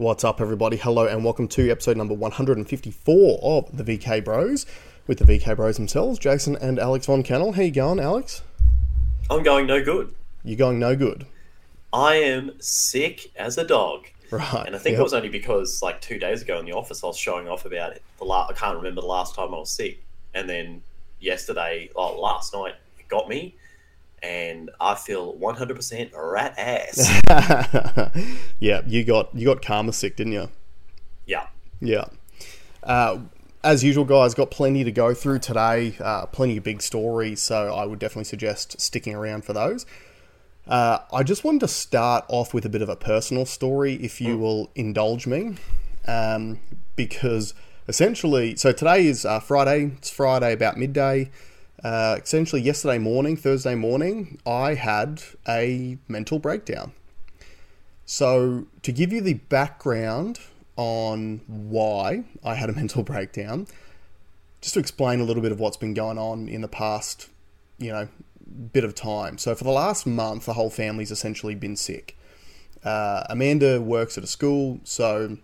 What's up, everybody? Hello, and welcome to episode number 154 of the VK Bros with the VK Bros themselves, Jason and Alex Von Kennel. How you going, Alex? I'm going no good. You're going no good. I am sick as a dog. Right. And I think yep. it was only because, like, two days ago in the office, I was showing off about it. The la- I can't remember the last time I was sick. And then yesterday, oh, last night, it got me. And I feel 100% rat ass. yeah, you got you got karma sick, didn't you? yeah. Yeah. Uh, as usual, guys, got plenty to go through today. Uh, plenty of big stories, so I would definitely suggest sticking around for those. Uh, I just wanted to start off with a bit of a personal story, if you will indulge me, um, because essentially, so today is uh, Friday. It's Friday about midday. Uh, essentially, yesterday morning, Thursday morning, I had a mental breakdown. So, to give you the background on why I had a mental breakdown, just to explain a little bit of what's been going on in the past, you know, bit of time. So, for the last month, the whole family's essentially been sick. Uh, Amanda works at a school, so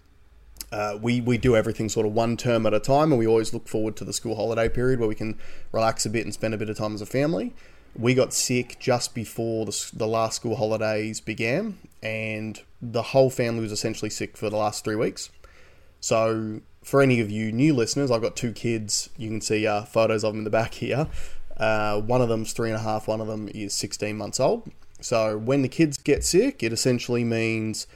uh, we we do everything sort of one term at a time, and we always look forward to the school holiday period where we can relax a bit and spend a bit of time as a family. We got sick just before the, the last school holidays began, and the whole family was essentially sick for the last three weeks. So, for any of you new listeners, I've got two kids. You can see uh, photos of them in the back here. Uh, one of them's three and a half, one of them is 16 months old. So, when the kids get sick, it essentially means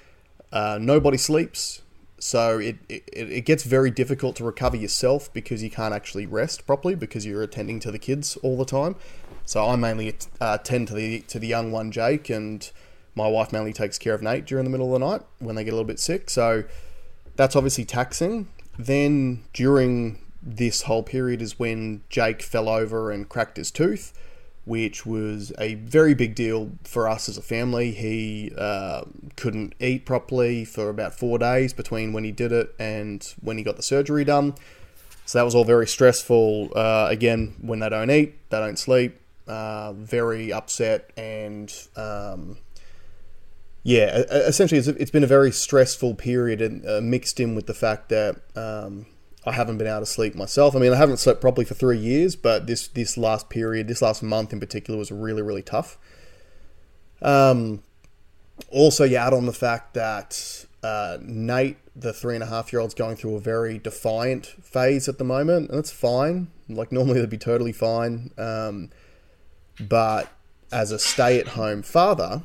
uh, nobody sleeps, so it, it, it gets very difficult to recover yourself because you can't actually rest properly because you're attending to the kids all the time. So I mainly uh, tend to the to the young one, Jake, and my wife mainly takes care of Nate during the middle of the night when they get a little bit sick. So that's obviously taxing. Then during this whole period is when Jake fell over and cracked his tooth which was a very big deal for us as a family. He uh, couldn't eat properly for about four days between when he did it and when he got the surgery done. So that was all very stressful. Uh, again, when they don't eat, they don't sleep. Uh, very upset and um, yeah, essentially it's been a very stressful period and uh, mixed in with the fact that um, I haven't been able to sleep myself. I mean, I haven't slept properly for three years, but this this last period, this last month in particular, was really really tough. Um, also, you add on the fact that uh, Nate, the three and a half year old, is going through a very defiant phase at the moment, and that's fine. Like normally, they'd be totally fine. Um, but as a stay at home father,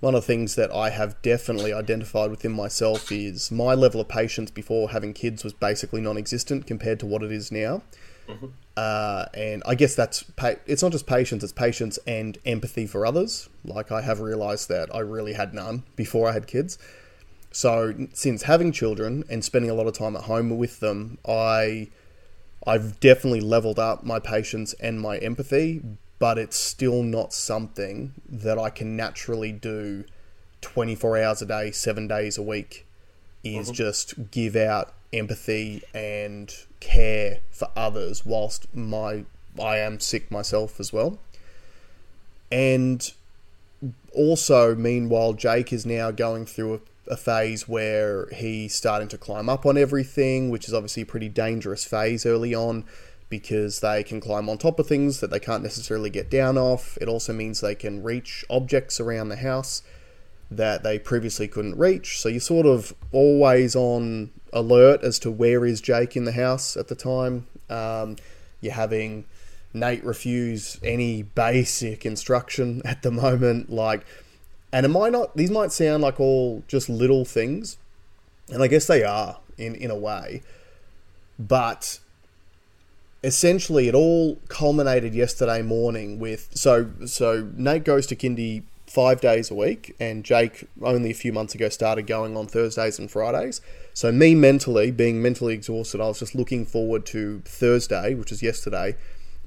one of the things that I have definitely identified within myself is my level of patience before having kids was basically non-existent compared to what it is now. Mm-hmm. Uh, and I guess that's pa- it's not just patience; it's patience and empathy for others. Like I have realized that I really had none before I had kids. So since having children and spending a lot of time at home with them, I I've definitely leveled up my patience and my empathy but it's still not something that I can naturally do 24 hours a day, seven days a week, is mm-hmm. just give out empathy and care for others whilst my I am sick myself as well. And also, meanwhile, Jake is now going through a, a phase where he's starting to climb up on everything, which is obviously a pretty dangerous phase early on because they can climb on top of things that they can't necessarily get down off. It also means they can reach objects around the house that they previously couldn't reach. So you're sort of always on alert as to where is Jake in the house at the time. Um, you're having Nate refuse any basic instruction at the moment, like, and it might not. These might sound like all just little things, and I guess they are in in a way, but essentially it all culminated yesterday morning with so so Nate goes to kindy five days a week and Jake only a few months ago started going on Thursdays and Fridays. So me mentally being mentally exhausted, I was just looking forward to Thursday, which is yesterday,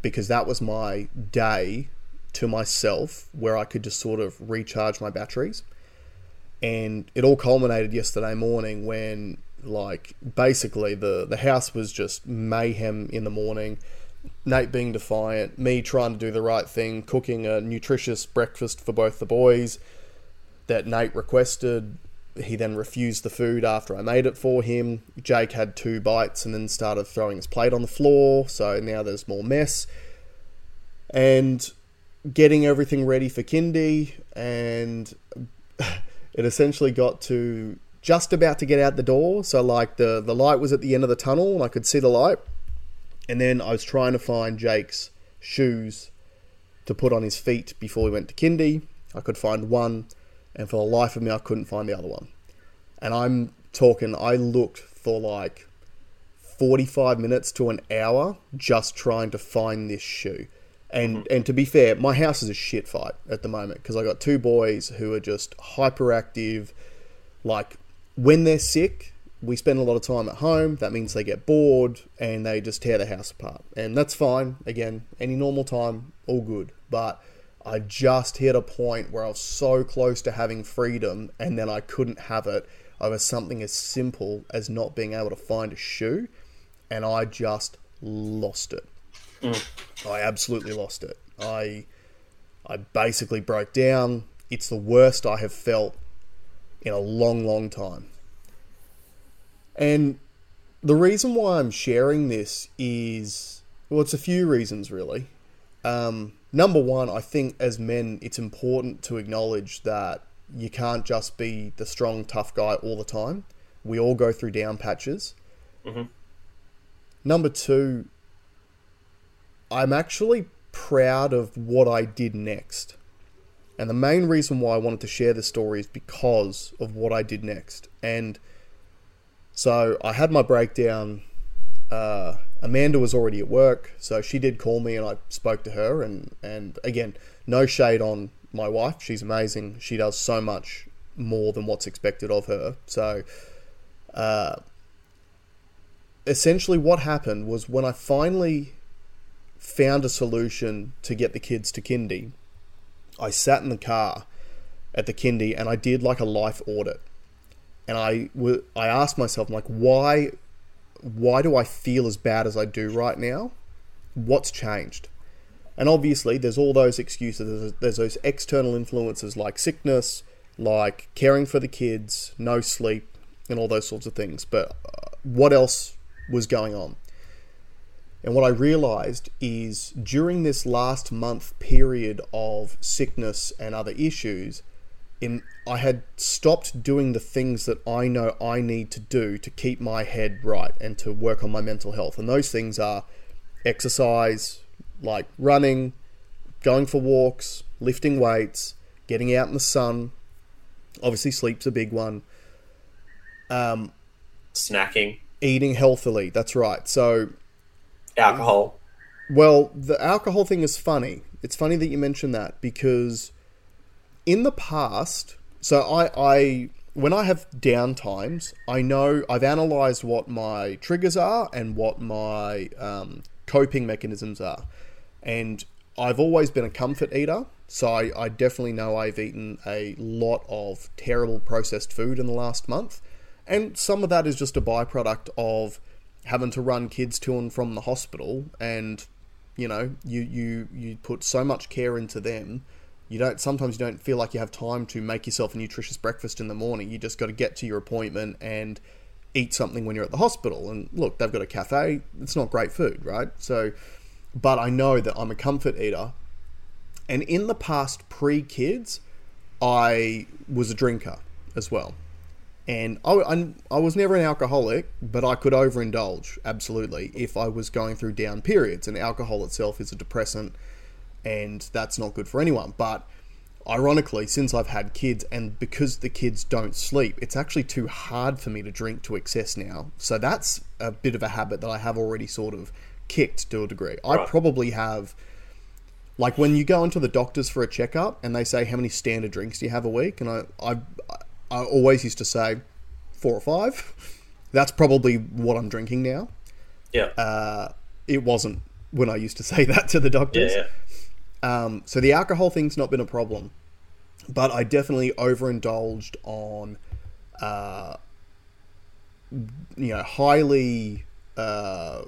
because that was my day to myself where I could just sort of recharge my batteries. And it all culminated yesterday morning when like basically the the house was just mayhem in the morning. Nate being defiant, me trying to do the right thing, cooking a nutritious breakfast for both the boys that Nate requested, he then refused the food after I made it for him. Jake had two bites and then started throwing his plate on the floor, so now there's more mess. And getting everything ready for kindy, and it essentially got to just about to get out the door. So like the the light was at the end of the tunnel, and I could see the light. And then I was trying to find Jake's shoes to put on his feet before we went to kindy. I could find one, and for the life of me, I couldn't find the other one. And I'm talking, I looked for like 45 minutes to an hour just trying to find this shoe. And mm-hmm. and to be fair, my house is a shit fight at the moment because I got two boys who are just hyperactive. Like when they're sick, we spend a lot of time at home. That means they get bored and they just tear the house apart. And that's fine. Again, any normal time, all good. But I just hit a point where I was so close to having freedom and then I couldn't have it over something as simple as not being able to find a shoe. And I just lost it. Mm. I absolutely lost it. I I basically broke down. It's the worst I have felt in a long, long time. And the reason why I'm sharing this is well, it's a few reasons really. Um, number one, I think as men, it's important to acknowledge that you can't just be the strong, tough guy all the time. We all go through down patches. Mhm. Number two, I'm actually proud of what I did next. And the main reason why I wanted to share this story is because of what I did next. And so I had my breakdown. Uh, Amanda was already at work, so she did call me, and I spoke to her. And and again, no shade on my wife; she's amazing. She does so much more than what's expected of her. So, uh, essentially, what happened was when I finally found a solution to get the kids to kindy, I sat in the car at the kindy and I did like a life audit and I w- I asked myself like why why do I feel as bad as I do right now? What's changed? And obviously, there's all those excuses. There's, those external influences like sickness, like caring for the kids, no sleep, and all those sorts of things. But uh, what else was going on? And what I realized is during this last month period of sickness and other issues, in I had stopped doing the things that I know I need to do to keep my head right and to work on my mental health. And those things are exercise, like running, going for walks, lifting weights, getting out in the sun. Obviously, sleep's a big one. Um, Snacking, eating healthily. That's right. So alcohol. Well, the alcohol thing is funny. It's funny that you mentioned that because in the past, so I, I when I have down times, I know I've analyzed what my triggers are and what my um, coping mechanisms are, and I've always been a comfort eater. So I, I definitely know I've eaten a lot of terrible processed food in the last month, and some of that is just a byproduct of having to run kids to and from the hospital and you know you you you put so much care into them you don't sometimes you don't feel like you have time to make yourself a nutritious breakfast in the morning. You just got to get to your appointment and eat something when you're at the hospital. And look they've got a cafe. It's not great food right? So but i know that i'm a comfort eater. And in the past pre kids i was a drinker as well and I, I, I was never an alcoholic, but I could overindulge absolutely if I was going through down periods. And alcohol itself is a depressant, and that's not good for anyone. But ironically, since I've had kids, and because the kids don't sleep, it's actually too hard for me to drink to excess now. So that's a bit of a habit that I have already sort of kicked to a degree. I probably have. Like when you go into the doctors for a checkup and they say how many standard drinks do you have a week, and I, I, I always used to say four or five. That's probably what I'm drinking now. Yeah. Uh, it wasn't when I used to say that to the doctors. Yeah. Um, so the alcohol thing's not been a problem, but I definitely overindulged on, uh, you know, highly, uh,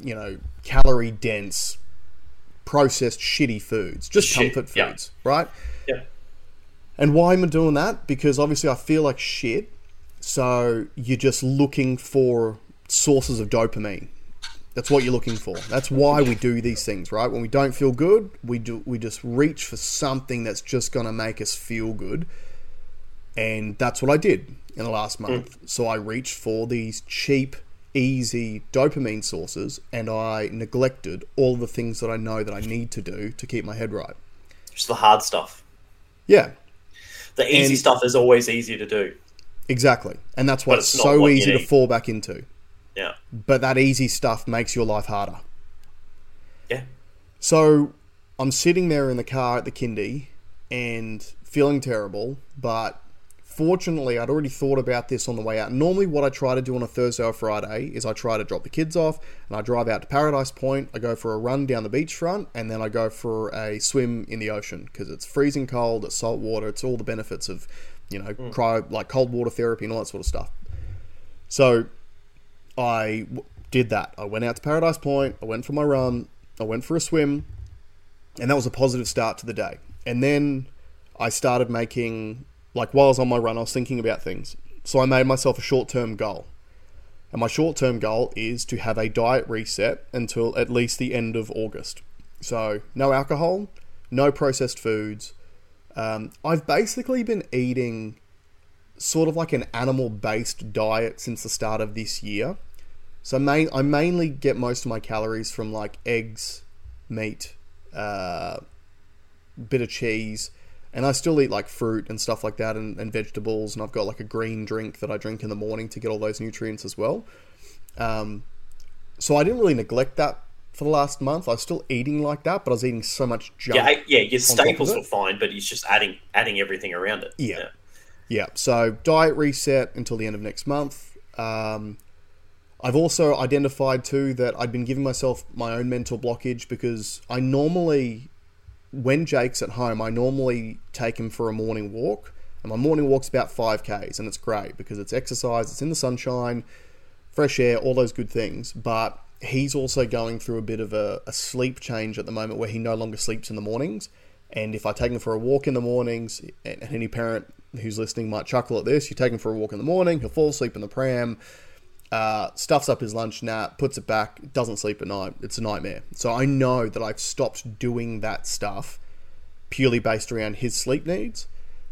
you know, calorie dense, processed shitty foods, just Shit, comfort yeah. foods, right? Yeah. And why am I doing that? Because obviously I feel like shit. So you're just looking for sources of dopamine. That's what you're looking for. That's why we do these things, right? When we don't feel good, we do we just reach for something that's just going to make us feel good. And that's what I did in the last month. Mm. So I reached for these cheap, easy dopamine sources and I neglected all the things that I know that I need to do to keep my head right. Just the hard stuff. Yeah, The easy And- stuff is always easy to do. exactly. And that's why But it's, it's so easy to fall back into. Yeah. But that easy stuff makes your life harder. Yeah. So I'm sitting there in the car at the kindy and feeling terrible, but fortunately I'd already thought about this on the way out. Normally what I try to do on a Thursday or Friday is I try to drop the kids off and I drive out to Paradise Point, I go for a run down the beachfront and then I go for a swim in the ocean because it's freezing cold, it's salt water, it's all the benefits of, you know, mm. cryo like cold water therapy and all that sort of stuff. So I w- did that. I went out to Paradise Point. I went for my run. I went for a swim, and that was a positive start to the day. And then I started making, like, while I was on my run, I was thinking about things. So I made myself a short term goal. And my short term goal is to have a diet reset until at least the end of August. So no alcohol, no processed foods. Um, I've basically been eating sort of like an animal based diet since the start of this year. So main, I mainly get most of my calories from like eggs, meat, uh, bit of cheese, and I still eat like fruit and stuff like that and, and vegetables. And I've got like a green drink that I drink in the morning to get all those nutrients as well. Um, so I didn't really neglect that for the last month. I was still eating like that, but I was eating so much junk. Yeah, yeah, your staples were fine, but he's just adding adding everything around it. Yeah. Yeah, so diet reset until the end of next month. Um, I've also identified too that I'd been giving myself my own mental blockage because I normally, when Jake's at home, I normally take him for a morning walk. And my morning walk's about 5Ks, and it's great because it's exercise, it's in the sunshine, fresh air, all those good things. But he's also going through a bit of a, a sleep change at the moment where he no longer sleeps in the mornings. And if I take him for a walk in the mornings, and any parent who's listening might chuckle at this, you take him for a walk in the morning, he'll fall asleep in the pram, uh, stuffs up his lunch nap, puts it back, doesn't sleep at night. It's a nightmare. So I know that I've stopped doing that stuff purely based around his sleep needs.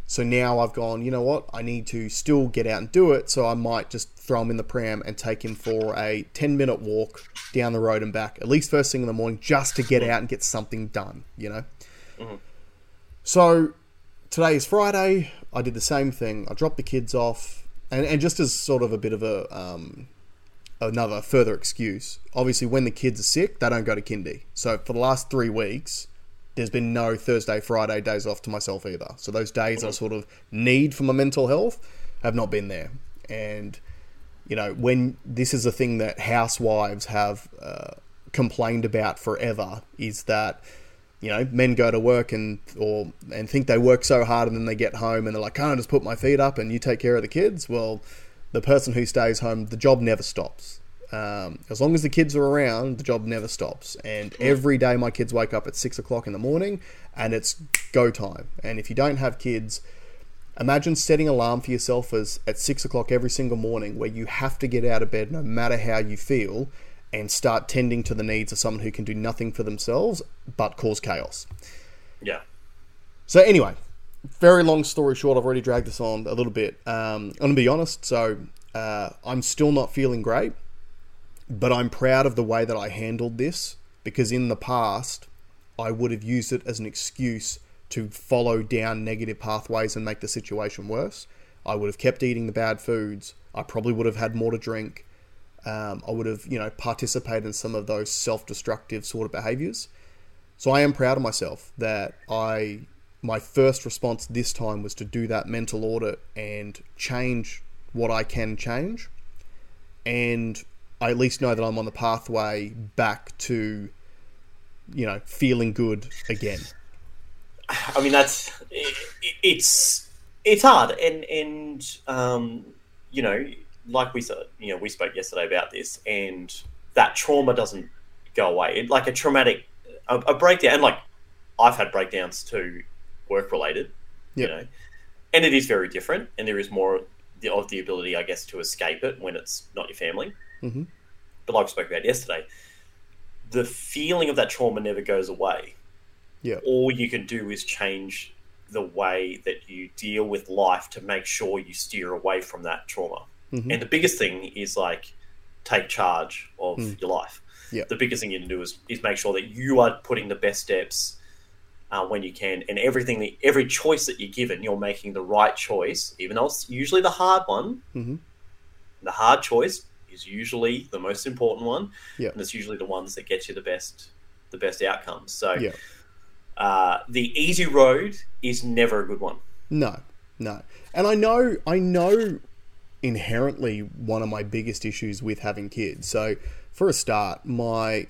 So now I've gone, you know what? I need to still get out and do it. So I might just throw him in the pram and take him for a 10 minute walk down the road and back, at least first thing in the morning, just to get out and get something done, you know? So today is Friday. I did the same thing. I dropped the kids off, and, and just as sort of a bit of a um, another further excuse. Obviously, when the kids are sick, they don't go to kindy. So for the last three weeks, there's been no Thursday, Friday days off to myself either. So those days I sort of need for my mental health have not been there. And you know, when this is a thing that housewives have uh, complained about forever, is that you know men go to work and or and think they work so hard and then they get home and they're like, can't I just put my feet up and you take care of the kids? Well, the person who stays home, the job never stops. Um, as long as the kids are around, the job never stops. And every day, my kids wake up at six o'clock in the morning, and it's go time. And if you don't have kids, imagine setting alarm for yourself as at six o'clock every single morning, where you have to get out of bed no matter how you feel, and start tending to the needs of someone who can do nothing for themselves but cause chaos. Yeah. So anyway, very long story short, I've already dragged this on a little bit. Um, I'm gonna be honest. So uh, I'm still not feeling great, but I'm proud of the way that I handled this because in the past I would have used it as an excuse to follow down negative pathways and make the situation worse. I would have kept eating the bad foods. I probably would have had more to drink. Um, I would have, you know, participated in some of those self-destructive sort of behaviors. So I am proud of myself that I my first response this time was to do that mental audit and change what I can change. And I at least know that I'm on the pathway back to you know, feeling good again. I mean, that's it, it's it's hard, and and um, you know, like we said, you know, we spoke yesterday about this, and that trauma doesn't go away. It, like a traumatic, a, a breakdown, and like I've had breakdowns too, work related. You know, and it is very different, and there is more the, of the ability, I guess, to escape it when it's not your family. hmm But like we spoke about yesterday, the feeling of that trauma never goes away. Yeah. All you can do is change the way that you deal with life to make sure you steer away from that trauma. Mhm. And the biggest thing is like take charge of Mm. your life. Yeah. The biggest thing you can do is, is make sure that you are putting the best steps uh, when you can, and everything that every choice that you're given, you're making the right choice, even though it's usually the hard one. Mhm. The hard choice is usually the most important one, Yeah. and it's usually the ones that get you the best the best outcomes. So, Yeah. uh, the easy road is never a good one. No, no. And I know, I know inherently one of my biggest issues with having kids. So, for a start, my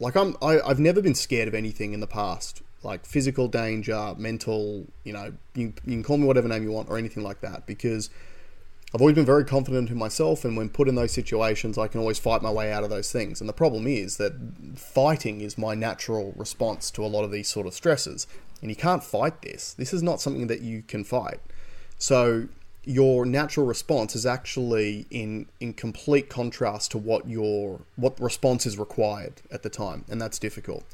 like I'm I, I've never been scared of anything in the past, like physical danger, mental. You know, you, you can call me whatever name you want or anything like that, because I've always been very confident in myself, and when put in those situations, I can always fight my way out of those things. And the problem is that fighting is my natural response to a lot of these sort of stresses, and you can't fight this. This is not something that you can fight. So your natural response is actually in in complete contrast to what your what response is required at the time, and that's difficult.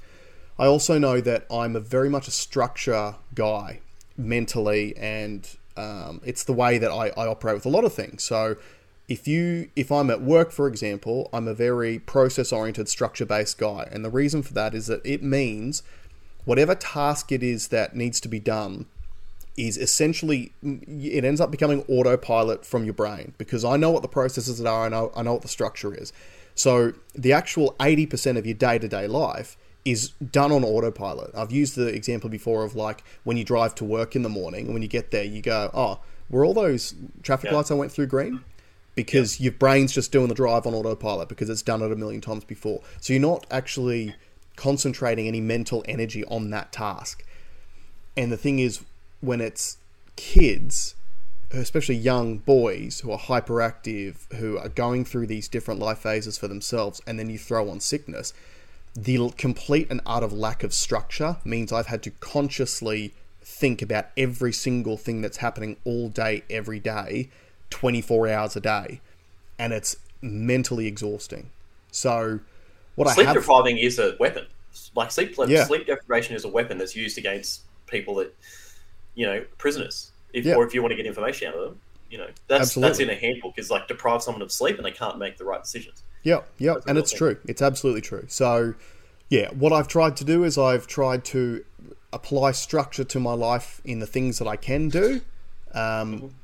I also know that I'm a very much a structure guy mentally, and um, it's the way that I, I operate with a lot of things. So, if you if I'm at work, for example, I'm a very process oriented, structure based guy, and the reason for that is that it means whatever task it is that needs to be done is essentially it ends up becoming autopilot from your brain because I know what the processes are, I know I know what the structure is. So the actual eighty percent of your day to day life is done on autopilot. I've used the example before of like when you drive to work in the morning and when you get there you go, Oh, were all those traffic Yeah. lights I went through green? Because your brain's just doing the drive on autopilot because it's done it a million times before. So you're not actually concentrating any mental energy on that task. And the thing is, when it's kids, especially young boys who are hyperactive, who are going through these different life phases for themselves, and then you throw on sickness, the complete and utter lack of structure means I've had to consciously think about every single thing that's happening all day, every day, 24 hours a day. And it's mentally exhausting. So, what sleep I have. depriving is a weapon. Like sleep Yeah. sleep deprivation is a weapon that's used against people that you know prisoners. If Yeah. or if you want to get information out of them, you know that's that's in a handbook. Is like deprive someone of sleep and they can't make the right decisions. Yeah, yeah, and it's thing. true. It's absolutely true. So, yeah, what I've tried to do is I've tried to apply structure to my life in the things that I can do. Um,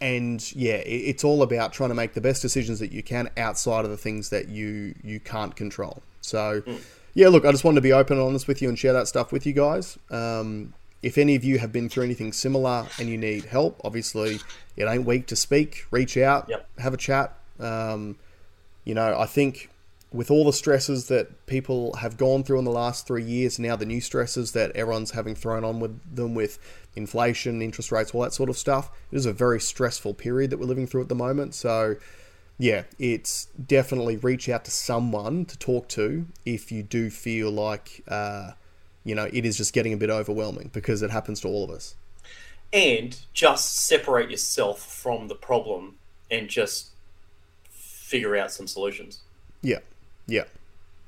and yeah, it's all about trying to make the best decisions that you can outside of the things that you you can't control. So, yeah, look, I just wanted to be open and honest with you and share that stuff with you guys. Um, if any of you have been through anything similar and you need help, obviously it ain't weak to speak. Reach out, Yep. have a chat. Um, you know, I think with all the stresses that people have gone through in the last three years, now the new stresses that everyone's having thrown on with them with inflation, interest rates, all that sort of stuff, it is a very stressful period that we're living through at the moment. So, yeah, it's definitely reach out to someone to talk to if you do feel like, uh, you know, it is just getting a bit overwhelming because it happens to all of us. And just separate yourself from the problem and just figure out some solutions. Yeah, yeah.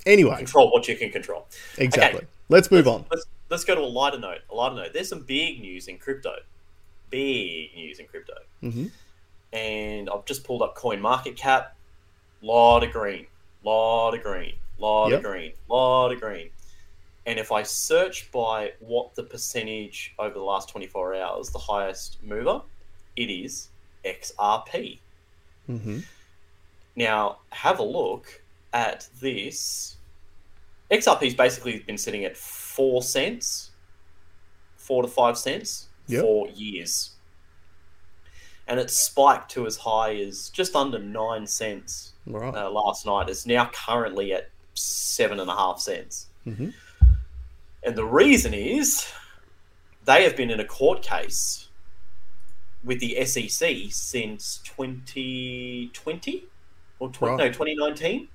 Anyway, Control what you can control. exactly. Let's move on. Let's let's go to a lighter note. A lighter note. There's some big news in crypto. Big news in crypto. hmm and I've just pulled up Coin Market Cap. Lot of green, lot of green, lot Yep. of green, lot of green. And if I search by what the percentage over the last 24 hours, the highest mover, it is XRP. hmm Now, have a look at this. XRP's basically been sitting at four cents, four to five cents Yep. for years. And it spiked to as high as just under nine cents right. uh, last night. It's now currently at seven and a half cents. hmm And the reason is they have been in a court case with the SEC since 2020 or 20, Right. no 2019.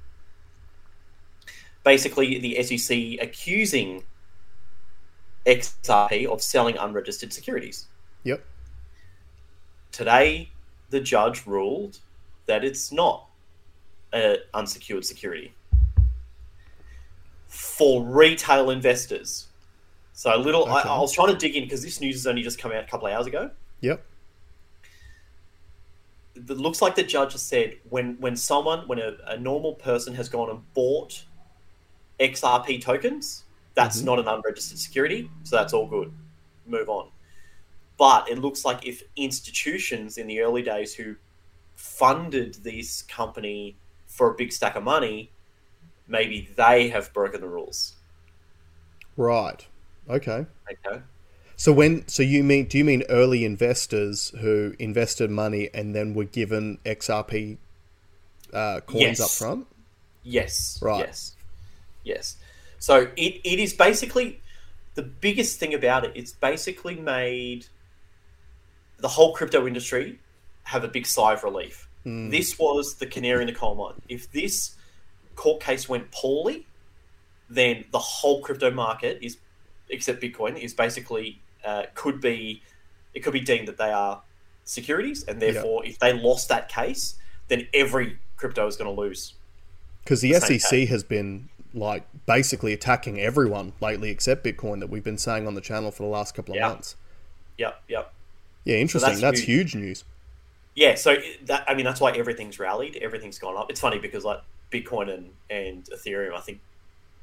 Basically, the SEC accusing XRP of selling unregistered securities. Yep. today the judge ruled that it's not an unsecured security for retail investors. So a little, I, Okay. I was trying to dig in because this news has only just come out a couple of hours ago. Yep. It looks like the judge has said when when someone when a, a normal person has gone and bought XRP tokens, that's Mhm. not an unregistered security, so that's all good. Move on. But it looks like if institutions in the early days who funded this company for a big stack of money, maybe they have broken the rules. Right. Okay. Okay. So when so you mean do you mean early investors who invested money and then were given XRP uh, coins Yes. up front? Yes. Right. Yes. Yes. So it, it is basically the biggest thing about it, it's basically made the whole crypto industry have a big sigh of relief. Mm. This was the canary in the coal mine. If this court case went poorly, then the whole crypto market is, except Bitcoin, is basically uh, could be it could be deemed that they are securities, and therefore, if they lost that case, then every crypto is going to lose. Because the the SEC has been like basically attacking everyone lately except Bitcoin that we've been saying on the channel for the last couple of Yeah. months. Yep, yep. Yeah, interesting. that's that's huge. huge news. Yeah, so that I mean that's why everything's rallied, everything's gone up. It's funny because like Bitcoin and, and Ethereum, I think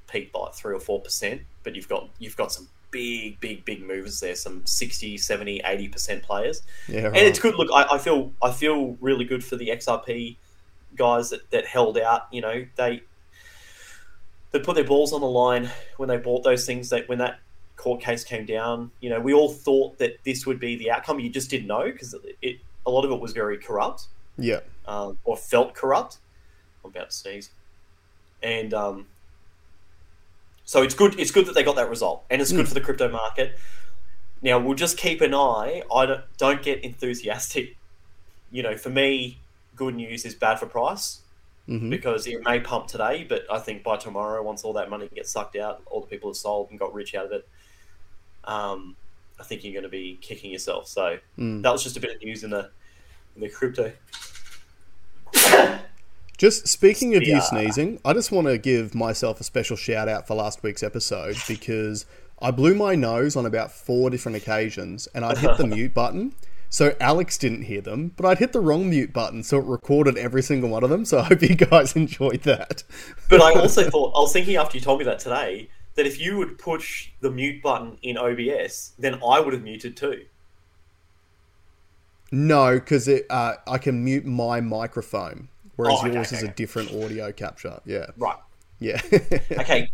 peaked by like three or four percent, but you've got you've got some big, big, big movers there, some 60, 70, 80 percent players. Yeah, right. And it's good. Look, I, I feel I feel really good for the XRP guys that, that held out. You know, they they put their balls on the line when they bought those things. That when that court case came down, you know, we all thought that this would be the outcome. You just didn't know because it, it a lot of it was very corrupt yeah. um, or felt corrupt. I'm about to sneeze, and um, so it's good. It's good that they got that result, and it's good Mm. for the crypto market. Now we'll just keep an eye. I don't don't get enthusiastic. You know, for me, good news is bad for price hmm because it may pump today, but I think by tomorrow, once all that money gets sucked out, all the people have sold and got rich out of it. Um, I think you're going to be kicking yourself. So Mm. that was just a bit of news in the in the crypto. Just speaking of you sneezing, I just want to give myself a special shout out for last week's episode because I blew my nose on about four different occasions and I'd hit the mute button. So Alex didn't hear them, but I'd hit the wrong mute button, so it recorded every single one of them. So I hope you guys enjoyed that. But I also thought I was thinking after you told me that today that if you would push the mute button in OBS, then I would have muted too. No, because uh, I can mute my microphone, whereas Oh, okay, yours okay, is a different audio capture. Yeah, Right. yeah. Okay.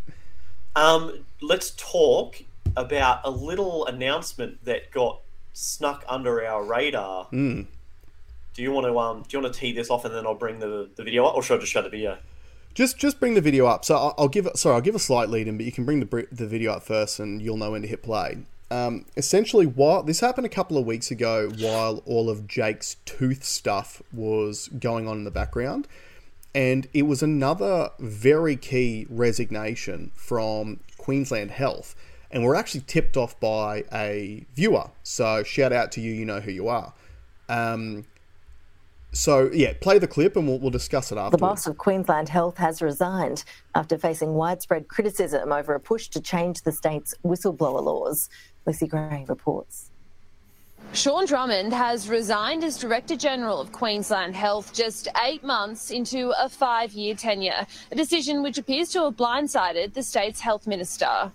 Um, let's talk about a little announcement that got snuck under our radar. Mm. Do you want to um do you want to tee this off and then I'll bring the the video up, or should I just show the video? Just just bring the video up. So I'll, I'll give sorry I'll give a slight lead in, but you can bring the the video up first, and you'll know when to hit play. Um, essentially, while this happened a couple of weeks ago, while all of Jake's tooth stuff was going on in the background, and it was another very key resignation from Queensland Health, and we're actually tipped off by a viewer. So shout out to you. You know who you are. Um, so yeah, play the clip, and we'll, we'll discuss it after. The boss of Queensland Health has resigned after facing widespread criticism over a push to change the state's whistleblower laws. Lucy Gray reports. Shaun Drummond has resigned as Director General of Queensland Health just eight months into a five year tenure, a decision which appears to have blindsided the state's health minister.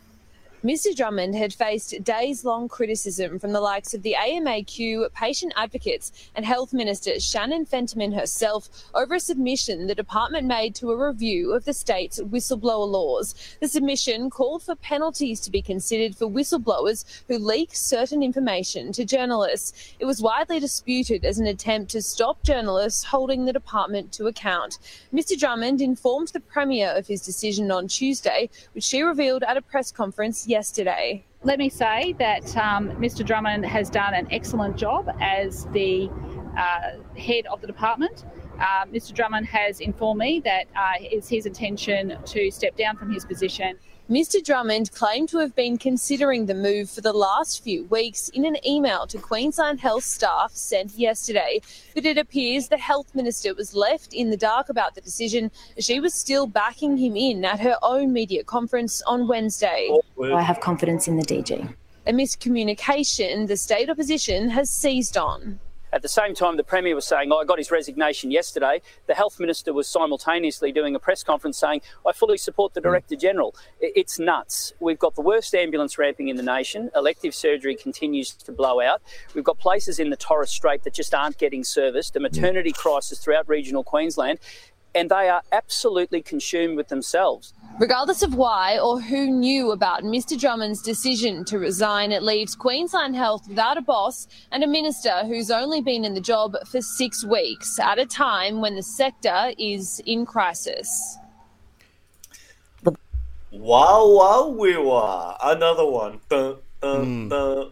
Mr. Drummond had faced days long criticism from the likes of the AMAQ, patient advocates, and Health Minister Shannon Fentiman herself over a submission the department made to a review of the state's whistleblower laws. The submission called for penalties to be considered for whistleblowers who leak certain information to journalists. It was widely disputed as an attempt to stop journalists holding the department to account. Mr. Drummond informed the Premier of his decision on Tuesday, which she revealed at a press conference yesterday. Let me say that um, Mr. Drummond has done an excellent job as the uh, head of the department. uh, Mr. Drummond has informed me that uh, it's his intention to step down from his position. Mr. Drummond claimed to have been considering the move for the last few weeks in an email to Queensland Health staff sent yesterday. But it appears the Health Minister was left in the dark about the decision she was still backing him in at her own media conference on Wednesday. I have confidence in the DG. A miscommunication the state opposition has seized on. At the same time, the Premier was saying, oh, I got his resignation yesterday. The Health Minister was simultaneously doing a press conference saying, I fully support the Director General. It's nuts. We've got the worst ambulance ramping in the nation. Elective surgery continues to blow out. We've got places in the Torres Strait that just aren't getting serviced, a mm. maternity crisis throughout regional Queensland and they are absolutely consumed with themselves. Regardless of why or who knew about Mr Drummond's decision to resign, it leaves Queensland Health without a boss and a minister who's only been in the job for six weeks at a time when the sector is in crisis. Wow, wow, we were. Another one. Dun, dun, Mm. dun.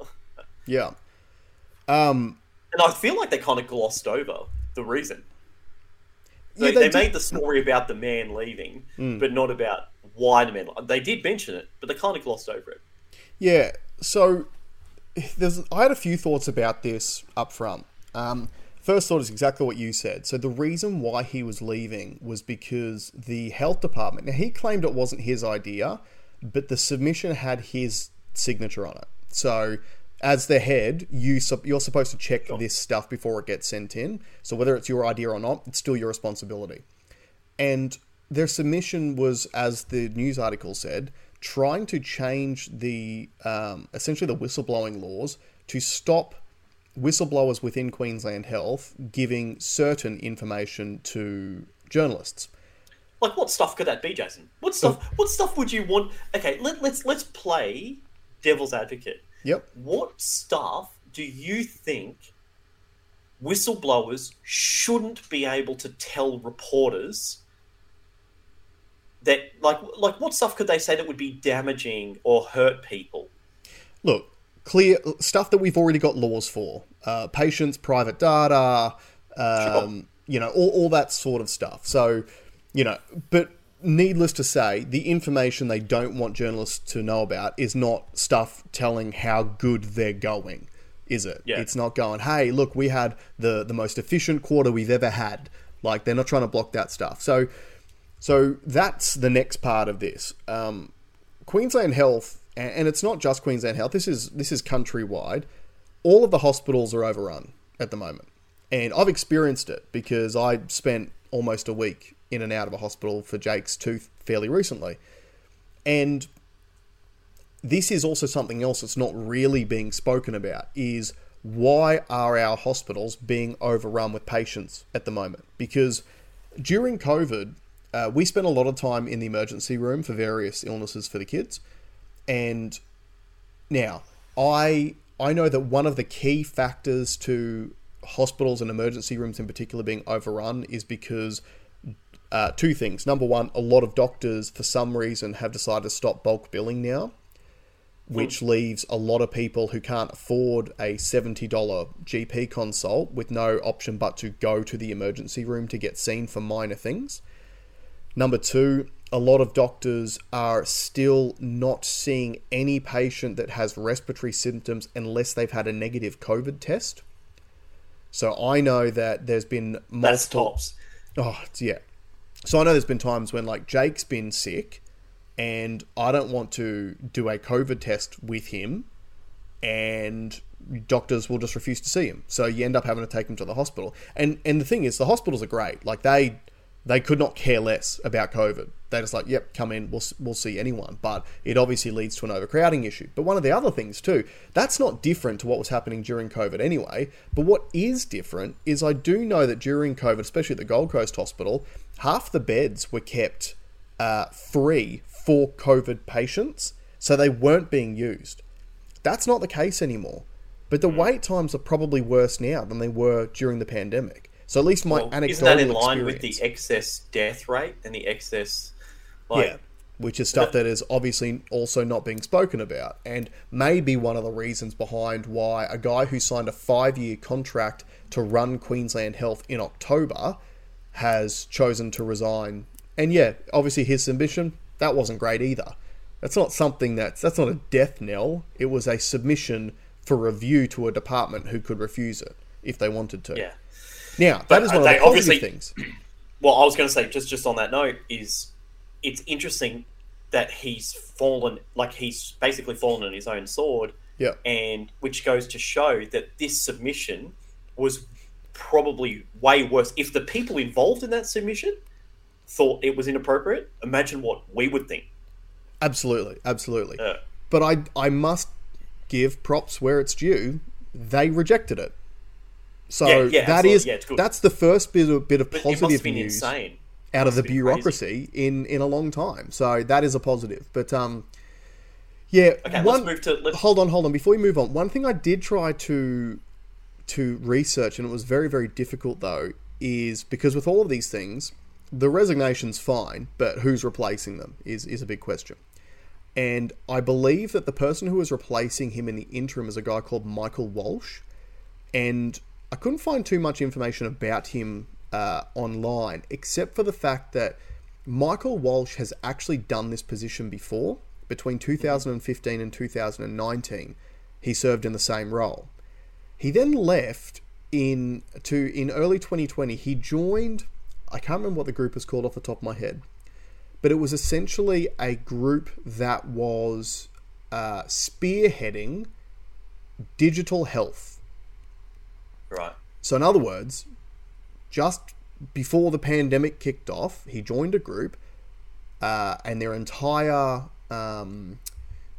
Yeah. Um, And I feel like they kind of glossed over the reason. yeah, They, they they made the story about the man leaving, Mm. but not about why the man. They did mention it, but they kind of glossed over it. Yeah, so there's I had a few thoughts about this up front. Um, first thought is exactly what you said. So the reason why he was leaving was because the health department. Now he claimed it wasn't his idea, but the submission had his signature on it. So as the head, you you're supposed to check this stuff before it gets sent in. So whether it's your idea or not, it's still your responsibility. And their submission was, as the news article said, trying to change the um, essentially the whistleblowing laws to stop whistleblowers within Queensland Health giving certain information to journalists. Like, what stuff could that be, Jason? What stuff? What stuff would you want? Okay, let, let's let's play devil's advocate. Yep. What stuff do you think whistleblowers shouldn't be able to tell reporters that like like what stuff could they say that would be damaging or hurt people? Look, clear stuff that we've already got laws for. Uh, patients, private data, um, you know, all, all that sort of stuff. So, you know, but needless to say, the information they don't want journalists to know about is not stuff telling how good they're going, is it? Yeah. It's not going, hey, look, we had the, the most efficient quarter we've ever had. Like, they're not trying to block that stuff. So, so that's the next part of this. Um, Queensland Health, and it's not just Queensland Health. This is this is countrywide. All of the hospitals are overrun at the moment, and I've experienced it because I spent almost a week in and out of a hospital for Jake's tooth fairly recently, and this is also something else that's not really being spoken about. Is why are our hospitals being overrun with patients at the moment? Because during COVID, uh, we spent a lot of time in the emergency room for various illnesses for the kids. And now, I I know that one of the key factors to hospitals and emergency rooms in particular being overrun is because uh, two things. Number one, a lot of doctors, for some reason, have decided to stop bulk billing now, which leaves a lot of people who can't afford a $70 GP consult with no option but to go to the emergency room to get seen for minor things. Number two, a lot of doctors are still not seeing any patient that has respiratory symptoms unless they've had a negative COVID test. So I know that there's been That's multiple. tops. Oh, yeah. So I know there's been times when like Jake's been sick, and I don't want to do a COVID test with him, and doctors will just refuse to see him. So you end up having to take him to the hospital. And and the thing is, the hospitals are great. Like they they could not care less about COVID. They're just like, yep, come in, we'll, we'll see anyone. But it obviously leads to an overcrowding issue. But one of the other things, too, that's not different to what was happening during COVID anyway. But what is different is I do know that during COVID, especially at the Gold Coast Hospital, half the beds were kept uh, free for COVID patients. So they weren't being used. That's not the case anymore. But the wait times are probably worse now than they were during the pandemic. So at least my Well, anecdotal isn't that in line with the excess death rate and the excess? Like, yeah, which is stuff that is obviously also not being spoken about, and may be one of the reasons behind why a guy who signed a five-year contract to run Queensland Health in October has chosen to resign. And yeah, obviously his submission that wasn't great either. That's not something that's that's not a death knell. It was a submission for review to a department who could refuse it if they wanted to. Yeah. Now But, that is uh, one of they the obviously- things. Well, I was going to say just just on that note is it's interesting that he's fallen like he's basically fallen on his own sword, Yeah. and which goes to show that this submission was probably way worse. If the people involved in that submission thought it was inappropriate, imagine what we would think. Absolutely, absolutely. Yeah. But I I must give props where it's due. They rejected it. So Yeah, yeah, that is Yeah, that's the first bit of bit of But it must positive news insane. out of the been crazy. bureaucracy in in a long time. So that is a positive. But um, yeah. Okay, one, let's move to. Let's, hold on, hold on. Before we move on, one thing I did try to to research, and it was very very difficult though, is because with all of these things, the resignation's fine, but who's replacing them is is a big question. And I believe that the person who was replacing him in the interim is a guy called Michael Walsh. And I couldn't find too much information about him uh, online, except for the fact that Michael Walsh has actually done this position before. Between 2015 and 2019, he served in the same role. He then left in to in early 2020. He joined. I can't remember what the group is called off the top of my head, but it was essentially a group that was uh, spearheading digital health. Right. So, in other words, just before the pandemic kicked off, he joined a group, uh, and their entire um,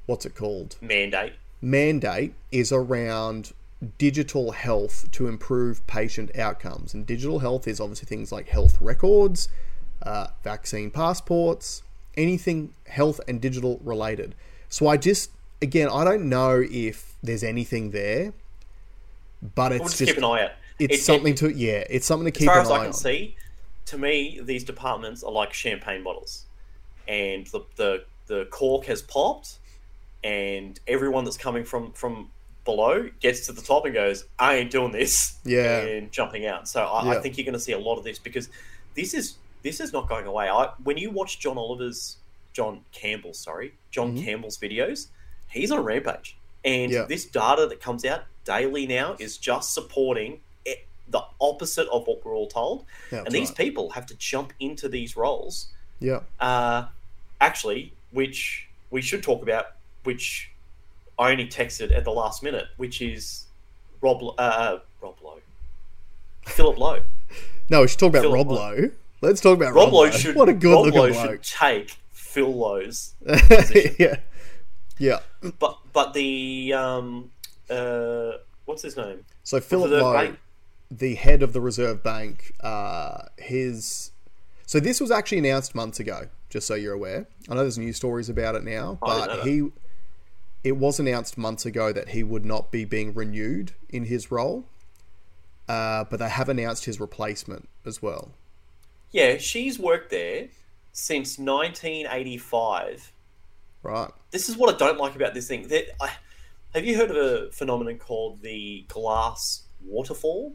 what's it called Mandate. mandate is around digital health to improve patient outcomes. And digital health is obviously things like health records, uh, vaccine passports, anything health and digital related. So I just, again, I don't know if there's anything there, but it's We'll just, just, keep an eye out. it's It- it- something to, yeah, it's something to as keep far an as eye I can on. see, to me, these departments are like champagne bottles, and the the the cork has popped, and everyone that's coming from from below gets to the top and goes, "I ain't doing this," Yeah. and jumping out. So I, Yeah. I think you're going to see a lot of this because this is this is not going away. I when you watch John Oliver's John Campbell, sorry, John Mhm. Campbell's videos, he's on a rampage, and Yeah. this data that comes out daily now is just supporting it, the opposite of what we're all told. Yeah, and these right. people have to jump into these roles, Yeah. uh, actually, which we should talk about, which I only texted at the last minute, which is Rob, uh, Rob Lowe, Philip Lowe. No, we should talk about Phil- Rob Lowe. Let's talk about Rob Rob Lowe Lowe. should What a good Rob looking Lowe bloke. should take Phil Lowe's, yeah. Yeah. but but the um, uh, what's his name? So Philip Lowe, Bank. the head of the Reserve Bank, uh, his so this was actually announced months ago. Just so you're aware, I know there's news stories about it now, but he it was announced months ago that he would not be being renewed in his role. Uh, but they have announced his replacement as well. Yeah, she's worked there since 1985. Right. this is what I don't like about this thing. That I, have you heard of a phenomenon called the glass waterfall?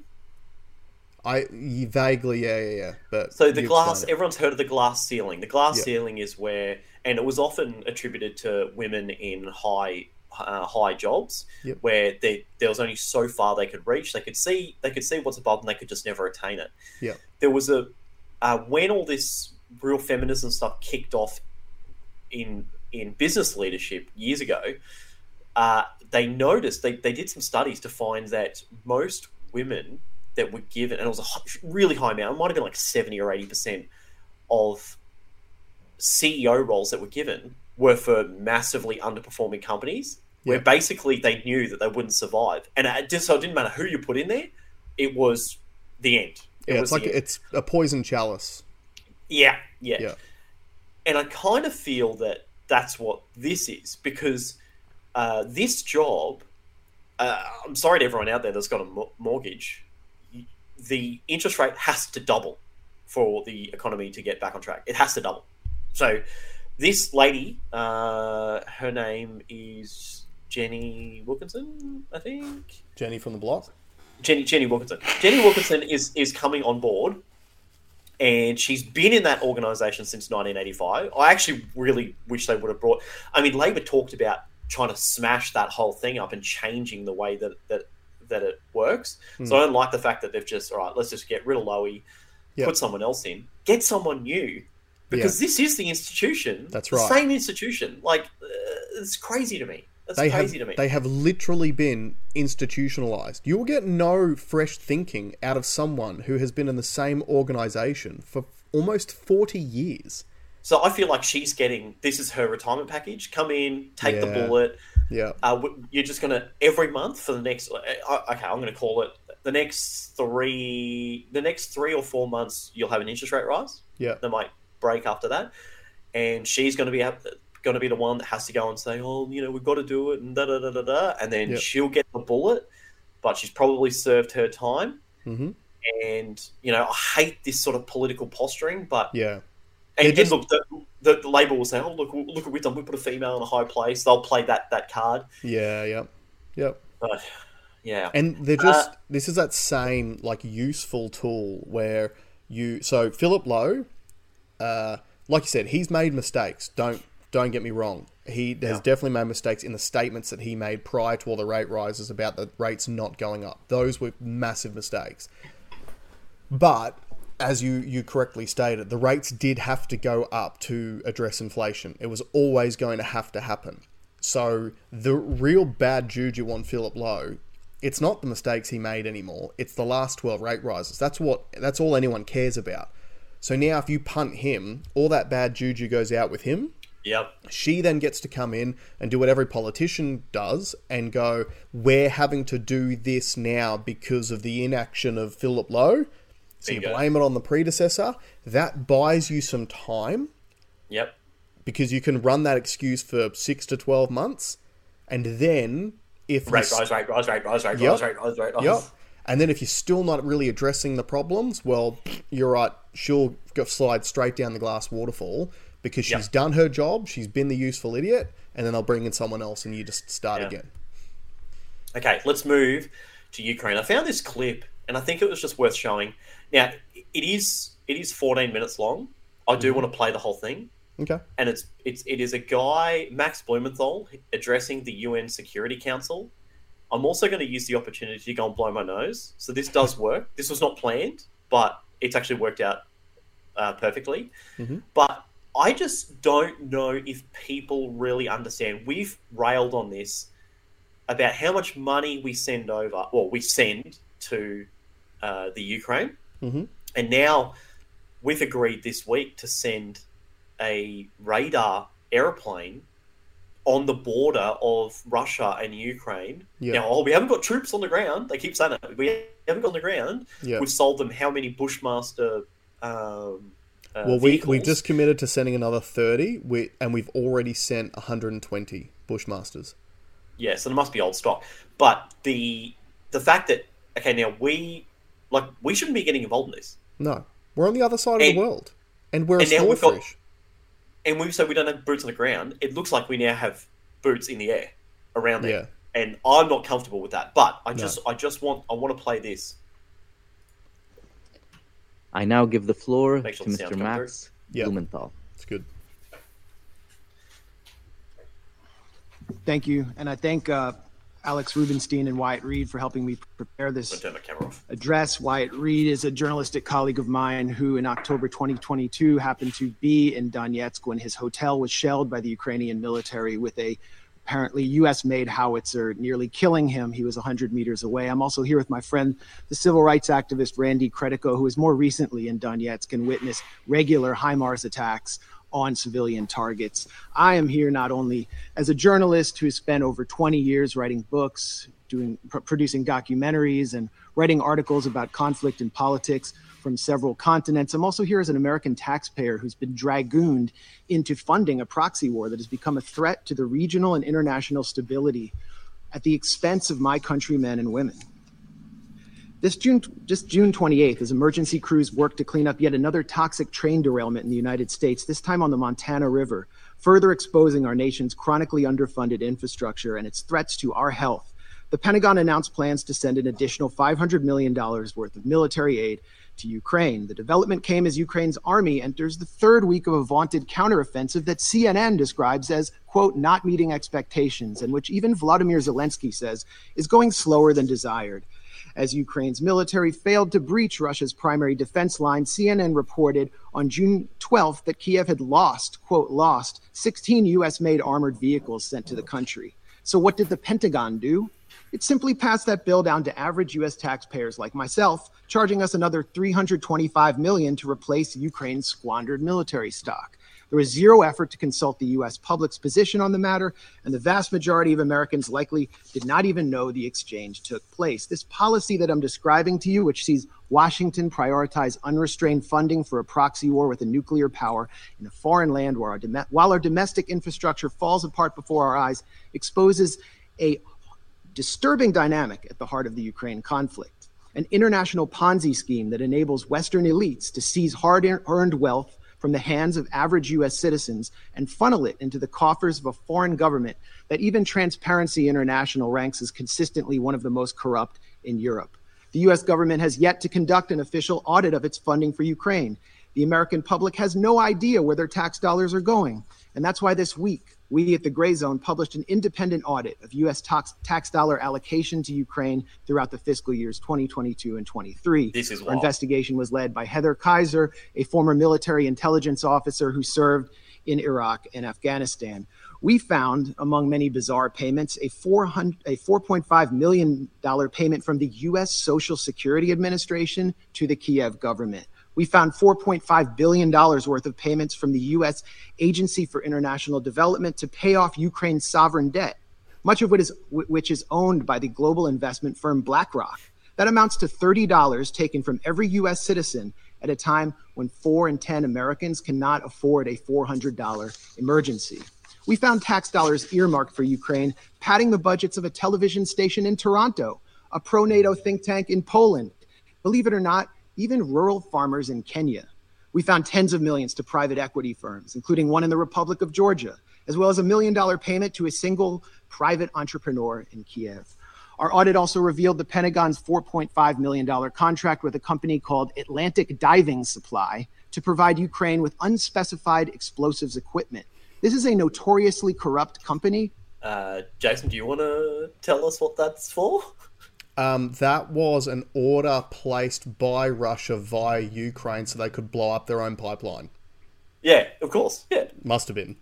I vaguely, yeah, yeah, yeah. But So the glass, everyone's heard of the glass ceiling. The glass Yeah. ceiling is where, and it was often attributed to women in high uh, high jobs, Yep. where they, there was only so far they could reach. They could see they could see what's above, and they could just never attain it. Yeah. There was a uh, when all this real feminism stuff kicked off in in business leadership years ago. Uh, they noticed they, they did some studies to find that most women that were given, and it was a really high amount, it might have been like 70 or 80% of CEO roles that were given were for massively underperforming companies where basically they knew that they wouldn't survive. And it just so it didn't matter who you put in there, it was the end. It Yeah, it's like end. it's a poison chalice. Yeah, yeah. Yeah. And I kind of feel that that's what this is because uh, this job, uh, I'm sorry to everyone out there that's got a mo- mortgage, the interest rate has to double for the economy to get back on track. It has to double. So this lady, uh, her name is Jenny Wilkinson, I think. Jenny from the block. Jenny Jenny Wilkinson. Jenny Wilkinson is is coming on board and she's been in that organisation since 1985. I actually really wish they would have brought. I mean, Labor talked about trying to smash that whole thing up and changing the way that that that it works. Hmm. So I don't like the fact that they've just all right. Let's just get rid of Lowy, Yep. put someone else in, get someone new. Because this is the institution. That's the right. Same institution. Like uh, it's crazy to me. That's they have crazy to me. they have literally been institutionalized. You will get no fresh thinking out of someone who has been in the same organization for almost 40 years. So I feel like she's getting this is her retirement package. Come in, take the bullet. Yeah. Uh, you're just gonna every month for the next. Uh, okay, I'm gonna call it the next three. The next three or four months, you'll have an interest rate rise. Yeah. They might break after that, and she's gonna be going to be the one that has to go and say, "Oh, you know, we've got to do it," and da da da da da, and then Yep. she'll get the bullet, but she's probably served her time. hmm And you know, I hate this sort of political posturing, but Yeah. And, and just- the, the, the Labor will say, "Oh, look, look what we've done. We put a female in a high place." They'll play that that card. Yeah, yep. Yep. But yeah, And they're just Uh, this is that same like useful tool where you so Philip Lowe, uh, like you said, he's made mistakes. Don't don't get me wrong. He has Yeah. definitely made mistakes in the statements that he made prior to all the rate rises about the rates not going up. Those were massive mistakes. But as you, you correctly stated, the rates did have to go up to address inflation. It was always going to have to happen. So the real bad juju on Philip Lowe, it's not the mistakes he made anymore. It's the last twelve rate rises. That's what that's all anyone cares about. So now if you punt him, all that bad juju goes out with him. yep, She then gets to come in and do what every politician does and go, We're having to do this now because of the inaction of Philip Lowe. So you Bingo. blame it on the predecessor. That buys you some time yep, because you can run that excuse for six to 12 months. And then if you s- rise, rate rise, rate rise, rate Yep. rise, rate rise, rate rise. Yep. And then if you're still not really addressing the problems, well, you're right. She'll slide straight down the glass waterfall because she's Yep. done her job. She's been the useful idiot, and then they'll bring in someone else, and you just start Yeah. again. Okay, let's move to Ukraine. I found this clip, and I think it was just worth showing. Now, it is it is 14 minutes long. I do want to play the whole thing, Okay. and it's it's it is a guy Max Blumenthal addressing the UN Security Council. I'm also going to use the opportunity to go and blow my nose. So this does work. This was not planned, but it's actually worked out uh, perfectly. Mhm. But I just don't know if people really understand. We've railed on this about how much money we send over, well, we send to uh, the Ukraine, Mhm. and now we've agreed this week to send a radar airplane on the border of Russia and Ukraine. Yeah. Now, oh, we haven't got troops on the ground. They keep saying that we haven't got on the ground. Yeah. We've sold them how many Bushmaster? Um, uh, Well, we, we vehicles? just committed to sending another 30, we, and we've already sent 120 Bushmasters. Yeah, so there must be old stock. But the the fact that okay, now we like we shouldn't be getting involved in this, No. We're on the other side of the world. And we're a and now we've got- fish. and we say we don't have boots on the ground. It looks like we now have boots in the air around there, and I'm not comfortable with that. But I just I just want I want to play this. I now give the floor sure to the Mr. Max Yep. Blumenthal. It's good. Thank you. And I thank uh, Alex Rubenstein and Wyatt Reed for helping me prepare this gonna turn my camera off. address. Wyatt Reed is a journalistic colleague of mine who, in October 2022, happened to be in Donetsk when his hotel was shelled by the Ukrainian military with a apparently U.S. made howitzer, nearly killing him. He was 100 meters away. I'm also here with my friend, the civil rights activist Randy Credico, who was more recently in Donetsk and witnessed regular HIMARS attacks on civilian targets. I am here not only as a journalist who has spent over 20 years writing books, doing pr- producing documentaries and writing articles about conflict and politics from several continents. I'm also here as an American taxpayer who's been dragooned into funding a proxy war that has become a threat to the regional and international stability at the expense of my countrymen and women. This June, just June 28th, as emergency crews worked to clean up yet another toxic train derailment in the United States, this time on the Montana River, further exposing our nation's chronically underfunded infrastructure and its threats to our health. The Pentagon announced plans to send an additional $500 million worth of military aid to Ukraine. The development came as Ukraine's army enters the third week of a vaunted counteroffensive that CNN describes as, quote, not meeting expectations, and which even Vladimir Zelensky says is going slower than desired. As Ukraine's military failed to breach Russia's primary defense line, CNN reported on June 12th that Kiev had lost, quote, lost 16 US made armored vehicles sent to the country. So, what did the Pentagon do? It simply passed that bill down to average US taxpayers like myself, charging us another 325 million to replace Ukraine's squandered military stock. There was zero effort to consult the US public's position on the matter, and the vast majority of Americans likely did not even know the exchange took place. This policy that I'm describing to you, which sees Washington prioritize unrestrained funding for a proxy war with a nuclear power in a foreign land our dom- while our domestic infrastructure falls apart before our eyes, exposes a disturbing dynamic at the heart of the Ukraine conflict. An international Ponzi scheme that enables Western elites to seize hard earned wealth from the hands of average US citizens and funnel it into the coffers of a foreign government that even Transparency International ranks as consistently one of the most corrupt in Europe. The US government has yet to conduct an official audit of its funding for Ukraine. The American public has no idea where their tax dollars are going. And that's why this week, we at the Gray Zone published an independent audit of U.S. tax, tax dollar allocation to Ukraine throughout the fiscal years 2022 and 23. This is Our investigation was led by Heather Kaiser, a former military intelligence officer who served in Iraq and Afghanistan. We found, among many bizarre payments, a, 400, a $4.5 million payment from the U.S. Social Security Administration to the Kiev government we found $4.5 billion worth of payments from the U.S. Agency for International Development to pay off Ukraine's sovereign debt, much of which is, which is owned by the global investment firm BlackRock. That amounts to $30 taken from every U.S. citizen at a time when four in 10 Americans cannot afford a $400 emergency. We found tax dollars earmarked for Ukraine, padding the budgets of a television station in Toronto, a pro NATO think tank in Poland. Believe it or not, even rural farmers in Kenya. We found tens of millions to private equity firms, including one in the Republic of Georgia, as well as a million dollar payment to a single private entrepreneur in Kiev. Our audit also revealed the Pentagon's $4.5 million contract with a company called Atlantic Diving Supply to provide Ukraine with unspecified explosives equipment. This is a notoriously corrupt company. Uh, Jason, do you want to tell us what that's for? Um, that was an order placed by Russia via Ukraine so they could blow up their own pipeline. Yeah, of course. Yeah. Must have been.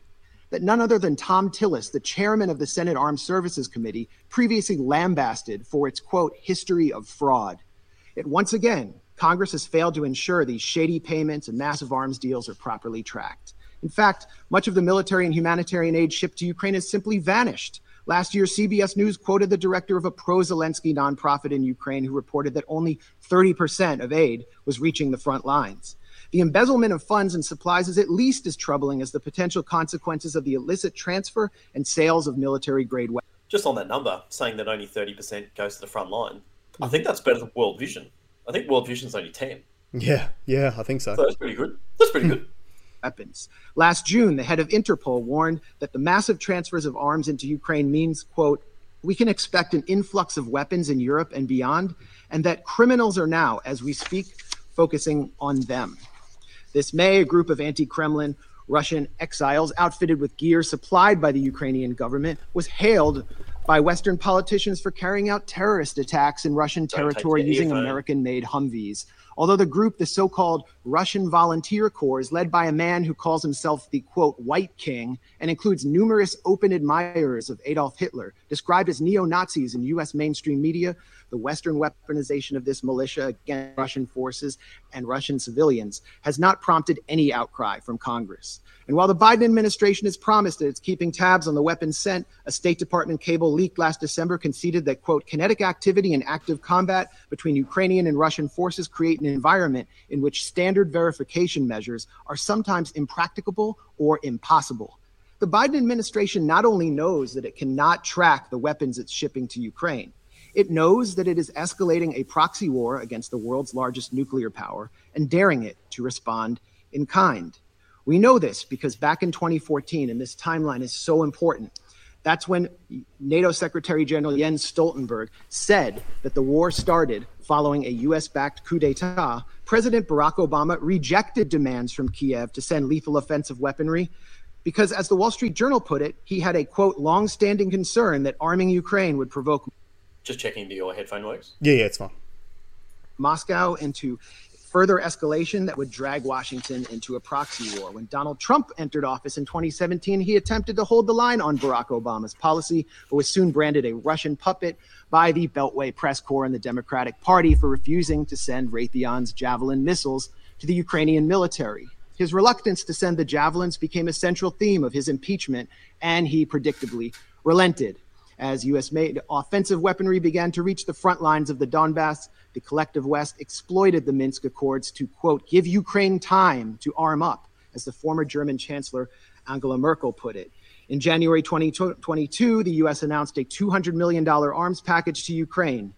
That none other than Thom Tillis, the chairman of the Senate Armed Services Committee, previously lambasted for its quote, history of fraud. Yet once again, Congress has failed to ensure these shady payments and massive arms deals are properly tracked. In fact, much of the military and humanitarian aid shipped to Ukraine has simply vanished Last year, CBS News quoted the director of a pro Zelensky nonprofit in Ukraine who reported that only 30% of aid was reaching the front lines. The embezzlement of funds and supplies is at least as troubling as the potential consequences of the illicit transfer and sales of military grade weapons. Just on that number, saying that only 30% goes to the front line, I think that's better than World Vision. I think World Vision's only 10. Yeah, yeah, I think so. So that's pretty good. That's pretty good weapons. Last June, the head of Interpol warned that the massive transfers of arms into Ukraine means, quote, we can expect an influx of weapons in Europe and beyond, and that criminals are now, as we speak, focusing on them. This May, a group of anti Kremlin Russian exiles outfitted with gear supplied by the Ukrainian government was hailed by Western politicians for carrying out terrorist attacks in Russian territory using American made Humvees. Although the group, the so called Russian Volunteer Corps, is led by a man who calls himself the quote, White King and includes numerous open admirers of Adolf Hitler, described as neo Nazis in U.S. mainstream media, the Western weaponization of this militia against Russian forces and Russian civilians has not prompted any outcry from Congress. And while the Biden administration has promised that it's keeping tabs on the weapons sent, a State Department cable leaked last December conceded that, quote, kinetic activity and active combat between Ukrainian and Russian forces create an environment in which standard verification measures are sometimes impracticable or impossible. The Biden administration not only knows that it cannot track the weapons it's shipping to Ukraine, it knows that it is escalating a proxy war against the world's largest nuclear power and daring it to respond in kind. We know this because back in 2014, and this timeline is so important, That's when NATO Secretary General Jens Stoltenberg said that the war started following a US backed coup d'etat. President Barack Obama rejected demands from Kiev to send lethal offensive weaponry because, as the Wall Street Journal put it, he had a quote, long standing concern that arming Ukraine would provoke. Just checking that your headphone works. Yeah, yeah, it's fine. Moscow into further escalation that would drag Washington into a proxy war. When Donald Trump entered office in 2017, he attempted to hold the line on Barack Obama's policy, but was soon branded a Russian puppet by the Beltway press corps and the Democratic Party for refusing to send Raytheon's Javelin missiles to the Ukrainian military. His reluctance to send the javelins became a central theme of his impeachment, and he predictably relented. As U.S. made offensive weaponry began to reach the front lines of the Donbass, the collective West exploited the Minsk Accords to, quote, give Ukraine time to arm up, as the former German Chancellor Angela Merkel put it. In January 2022, the U.S. announced a $200 million arms package to Ukraine.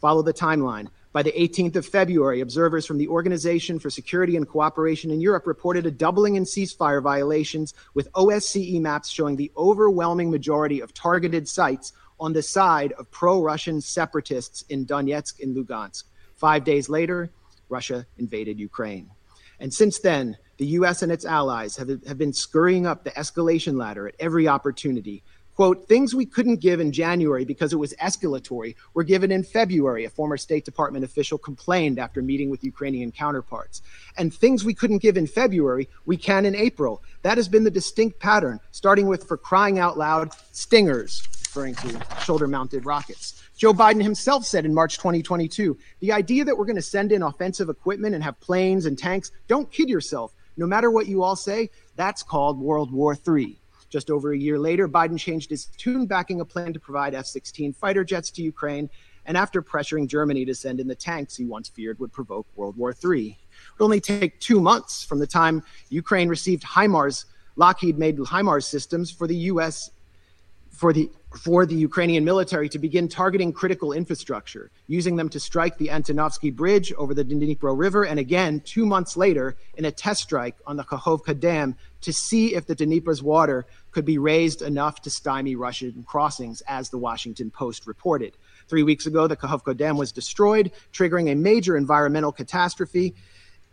Follow the timeline. By the 18th of February, observers from the Organization for Security and Cooperation in Europe reported a doubling in ceasefire violations, with OSCE maps showing the overwhelming majority of targeted sites on the side of pro Russian separatists in Donetsk and Lugansk. Five days later, Russia invaded Ukraine. And since then, the US and its allies have, have been scurrying up the escalation ladder at every opportunity, Quote, things we couldn't give in January because it was escalatory were given in February, a former State Department official complained after meeting with Ukrainian counterparts. And things we couldn't give in February, we can in April. That has been the distinct pattern, starting with, for crying out loud, stingers, referring to shoulder mounted rockets. Joe Biden himself said in March 2022 the idea that we're going to send in offensive equipment and have planes and tanks, don't kid yourself. No matter what you all say, that's called World War III. Just over a year later, Biden changed his tune, backing a plan to provide F 16 fighter jets to Ukraine. And after pressuring Germany to send in the tanks he once feared would provoke World War III. It would only take two months from the time Ukraine received HIMARS, Lockheed made HIMARS systems for the U.S. for the for the Ukrainian military to begin targeting critical infrastructure, using them to strike the Antonovsky Bridge over the Dnipro River, and again, two months later, in a test strike on the Kakhovka Dam to see if the Dnipro's water could be raised enough to stymie Russian crossings, as the Washington Post reported. Three weeks ago, the Kakhovka Dam was destroyed, triggering a major environmental catastrophe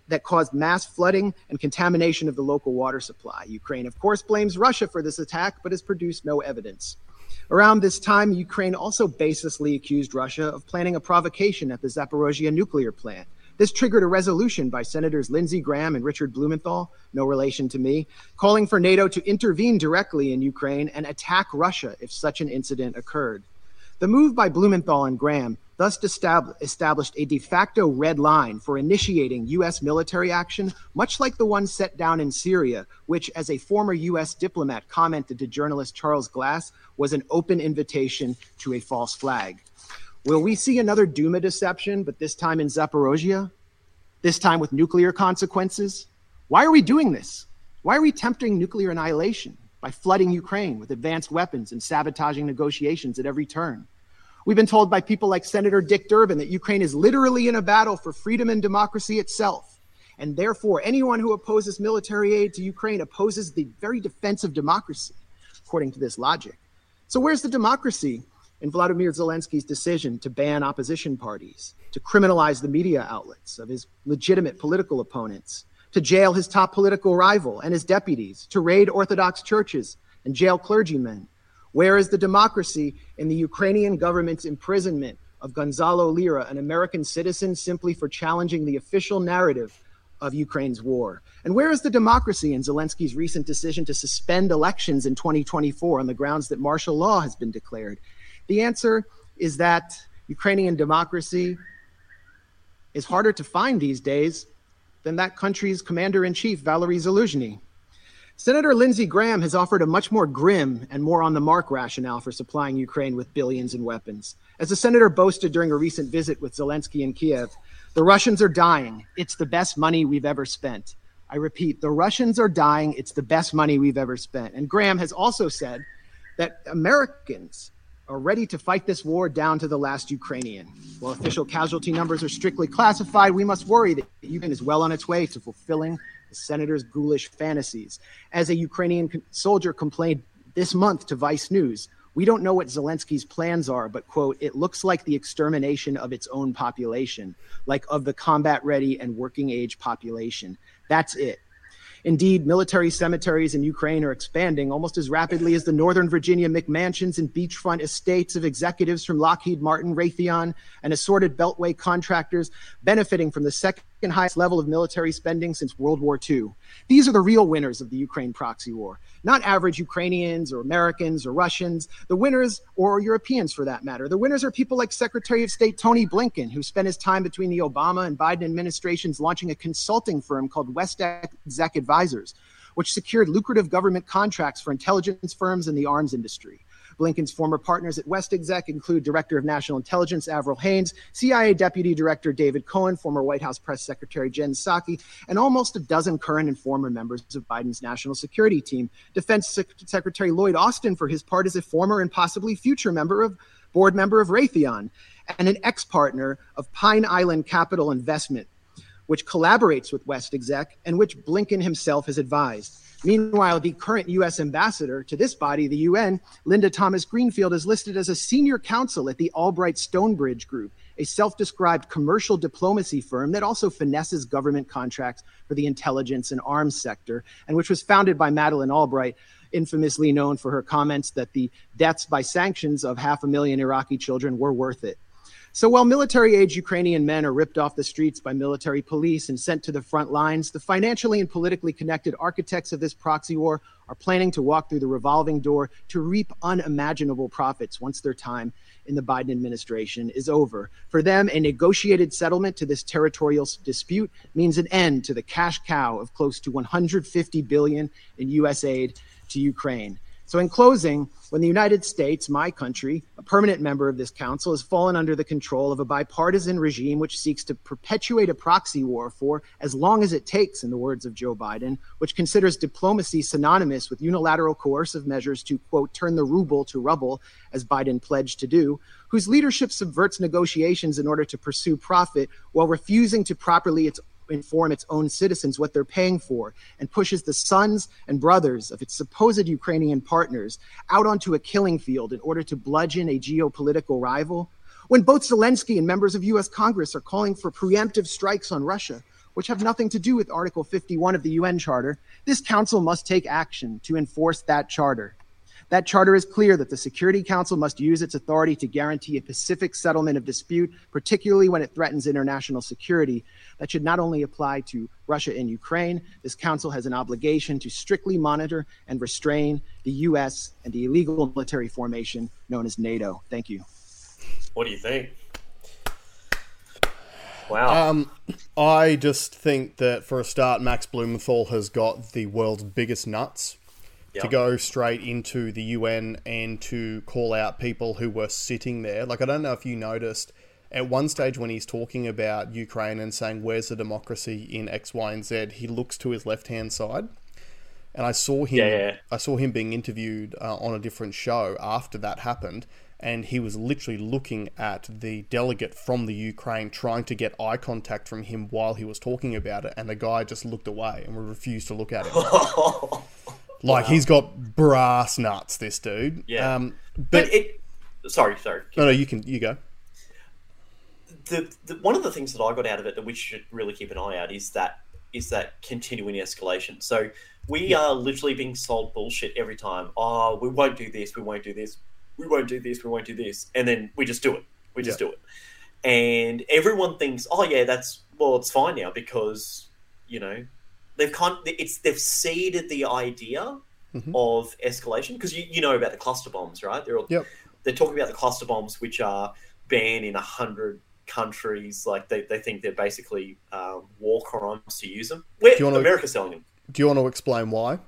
that caused mass flooding and contamination of the local water supply. Ukraine, of course, blames Russia for this attack, but has produced no evidence. Around this time, Ukraine also baselessly accused Russia of planning a provocation at the Zaporozhye nuclear plant. This triggered a resolution by Senators Lindsey Graham and Richard Blumenthal, no relation to me, calling for NATO to intervene directly in Ukraine and attack Russia if such an incident occurred. The move by Blumenthal and Graham thus established a de facto red line for initiating U.S. military action, much like the one set down in Syria, which, as a former U.S. diplomat commented to journalist Charles Glass, was an open invitation to a false flag. Will we see another Duma deception, but this time in Zaporozhye? This time with nuclear consequences? Why are we doing this? Why are we tempting nuclear annihilation by flooding Ukraine with advanced weapons and sabotaging negotiations at every turn? We've been told by people like Senator Dick Durbin that Ukraine is literally in a battle for freedom and democracy itself. And therefore, anyone who opposes military aid to Ukraine opposes the very defense of democracy, according to this logic. So, where's the democracy in Vladimir Zelensky's decision to ban opposition parties, to criminalize the media outlets of his legitimate political opponents, to jail his top political rival and his deputies, to raid Orthodox churches and jail clergymen, where is the democracy in the Ukrainian government's imprisonment of Gonzalo Lira, an American citizen, simply for challenging the official narrative of Ukraine's war? And where is the democracy in Zelensky's recent decision to suspend elections in 2024 on the grounds that martial law has been declared? The answer is that Ukrainian democracy is harder to find these days than that country's commander in chief, Valery Zaluzhny. Senator Lindsey Graham has offered a much more grim and more on the mark rationale for supplying Ukraine with billions in weapons. As the senator boasted during a recent visit with Zelensky in Kiev, the Russians are dying. It's the best money we've ever spent. I repeat, the Russians are dying. It's the best money we've ever spent. And Graham has also said that Americans are ready to fight this war down to the last Ukrainian. While official casualty numbers are strictly classified, we must worry that Ukraine is well on its way to fulfilling the senator's ghoulish fantasies. As a Ukrainian soldier complained this month to Vice News, We don't know what Zelensky's plans are, but, quote, it looks like the extermination of its own population, like of the combat ready and working age population. That's it. Indeed, military cemeteries in Ukraine are expanding almost as rapidly as the Northern Virginia McMansions and beachfront estates of executives from Lockheed Martin, Raytheon, and assorted Beltway contractors benefiting from the second highest level of military spending since World War II. These are the real winners of the Ukraine proxy war, not average Ukrainians or Americans or Russians. The winners, or Europeans for that matter, the winners are people like Secretary of State Tony Blinken, who spent his time between the Obama and Biden administrations launching a consulting firm called WestExec Advisors, which secured lucrative government contracts for intelligence firms and the arms industry. Blinken's former partners at WestExec include Director of National Intelligence Avril Haines, CIA Deputy Director David Cohen, former White House Press Secretary Jen Psaki, and almost a dozen current and former members of Biden's national security team. Defense Secretary Lloyd Austin, for his part, is a former and possibly future member of board member of Raytheon and an ex-partner of Pine Island Capital Investment, which collaborates with WestExec and which Blinken himself has advised. Meanwhile, the current U.S. ambassador to this body, the UN, Linda Thomas Greenfield, is listed as a senior counsel at the Albright Stonebridge Group, a self described commercial diplomacy firm that also finesses government contracts for the intelligence and arms sector, and which was founded by Madeleine Albright, infamously known for her comments that the deaths by sanctions of half a million Iraqi children were worth it. So while military age Ukrainian men are ripped off the streets by military police and sent to the front lines, the financially and politically connected architects of this proxy war are planning to walk through the revolving door to reap unimaginable profits once their time in the Biden administration is over. For them, a negotiated settlement to this territorial dispute means an end to the cash cow of close to 150 billion in US aid to Ukraine. So, in closing, when the United States, my country, a permanent member of this council, has fallen under the control of a bipartisan regime which seeks to perpetuate a proxy war for as long as it takes, in the words of Joe Biden, which considers diplomacy synonymous with unilateral coercive measures to, quote, turn the ruble to rubble, as Biden pledged to do, whose leadership subverts negotiations in order to pursue profit while refusing to properly its inform its own citizens what they're paying for and pushes the sons and brothers of its supposed Ukrainian partners out onto a killing field in order to bludgeon a geopolitical rival, when both Zelensky and members of US Congress are calling for preemptive strikes on Russia, which have nothing to do with Article 51 of the UN Charter, this council must take action to enforce that charter. That charter is clear that the Security Council must use its authority to guarantee a pacific settlement of dispute, particularly when it threatens international security. That should not only apply to Russia and Ukraine, this council has an obligation to strictly monitor and restrain the U.S. and the illegal military formation known as NATO. Thank you. What do you think? Wow. Um, I just think that for a start, Max Blumenthal has got the world's biggest nuts Yep. to go straight into the UN and to call out people who were sitting there. Like, I don't know if you noticed at one stage when he's talking about Ukraine and saying, Where's the democracy in X, Y, and Z, he looks to his left hand side. And I saw him. Yeah, yeah. I saw him being interviewed uh, on a different show after that happened, and he was literally looking at the delegate from the Ukraine, trying to get eye contact from him while he was talking about it, and the guy just looked away and refused to look at him. like he's got brass nuts, this dude. Yeah. Um, but, but, it. Sorry, sorry. no, no, you can you go. the, the one of the things that I got out of it that we should really keep an eye out is that is that continuing escalation. So we are literally being sold bullshit every time. Oh, we won't do this, we won't do this, we won't do this, we won't do this, and then we just do it. We just Yeah. do it, and everyone thinks, oh yeah, that's well, it's fine now because you know they've kind it's they've seeded the idea of escalation because you, you know about the cluster bombs, right? They're all, Yep. they're talking about the cluster bombs, which are banned in a hundred countries. Like they, they think they're basically um, war crimes to use them. Where you wanna- America's selling them. Do you want to explain why?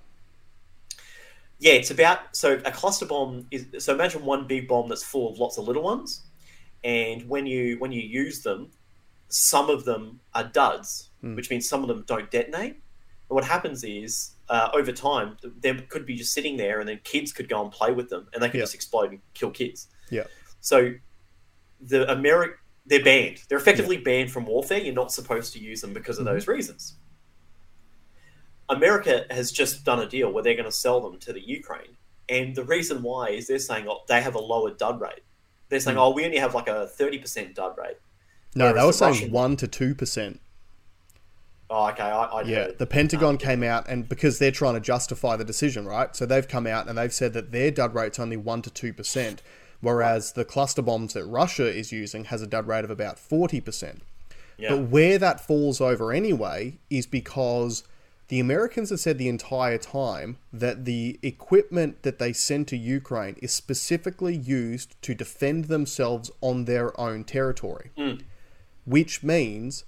Yeah, it's about so a cluster bomb is so imagine one big bomb that's full of lots of little ones, and when you when you use them, some of them are duds, which means some of them don't detonate. What happens is uh, over time they could be just sitting there, and then kids could go and play with them, and they could Yeah. just explode and kill kids. Yeah. So the Ameri- they're banned. They're effectively banned from warfare. You're not supposed to use them because of those reasons. America has just done a deal where they're going to sell them to the Ukraine, And the reason why is they're saying oh, they have a lower dud rate. They're saying, Hmm. oh, we only have like a 30% dud rate. No, they were saying Russian- one to two percent. Oh, okay. I, I Yeah, the Pentagon came out and because they're trying to justify the decision, right? So they've come out and they've said that their dud rate's only one to two percent, whereas the cluster bombs that Russia is using has a dud rate of about forty percent. Yeah. But where that falls over anyway is because the Americans have said the entire time that the equipment that they send to Ukraine is specifically used to defend themselves on their own territory. Which means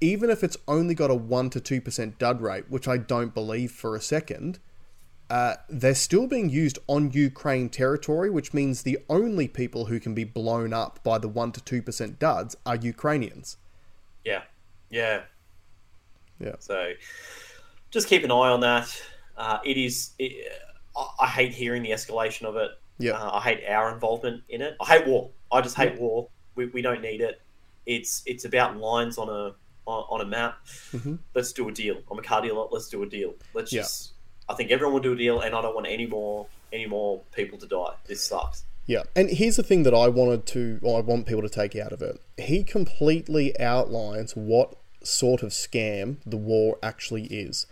even if it's only got a 1 to 2% dud rate, which I don't believe for a second, uh, they're still being used on Ukraine territory, which means the only people who can be blown up by the 1 to 2% duds are Ukrainians. Yeah. Yeah. Yeah. So just keep an eye on that. Uh, it is. It, I, I hate hearing the escalation of it. Yeah. Uh, I hate our involvement in it. I hate war. I just hate war. We, we don't need it. It's it's about lines on a on, on a map. Mhm. Let's do a deal. I'm a car dealer. Let's do a deal. Let's Yeah. just. I think everyone will do a deal, and I don't want any more any more people to die. This sucks. Yeah, and here's the thing that I wanted to, or I want people to take out of it. He completely outlines what sort of scam the war actually is,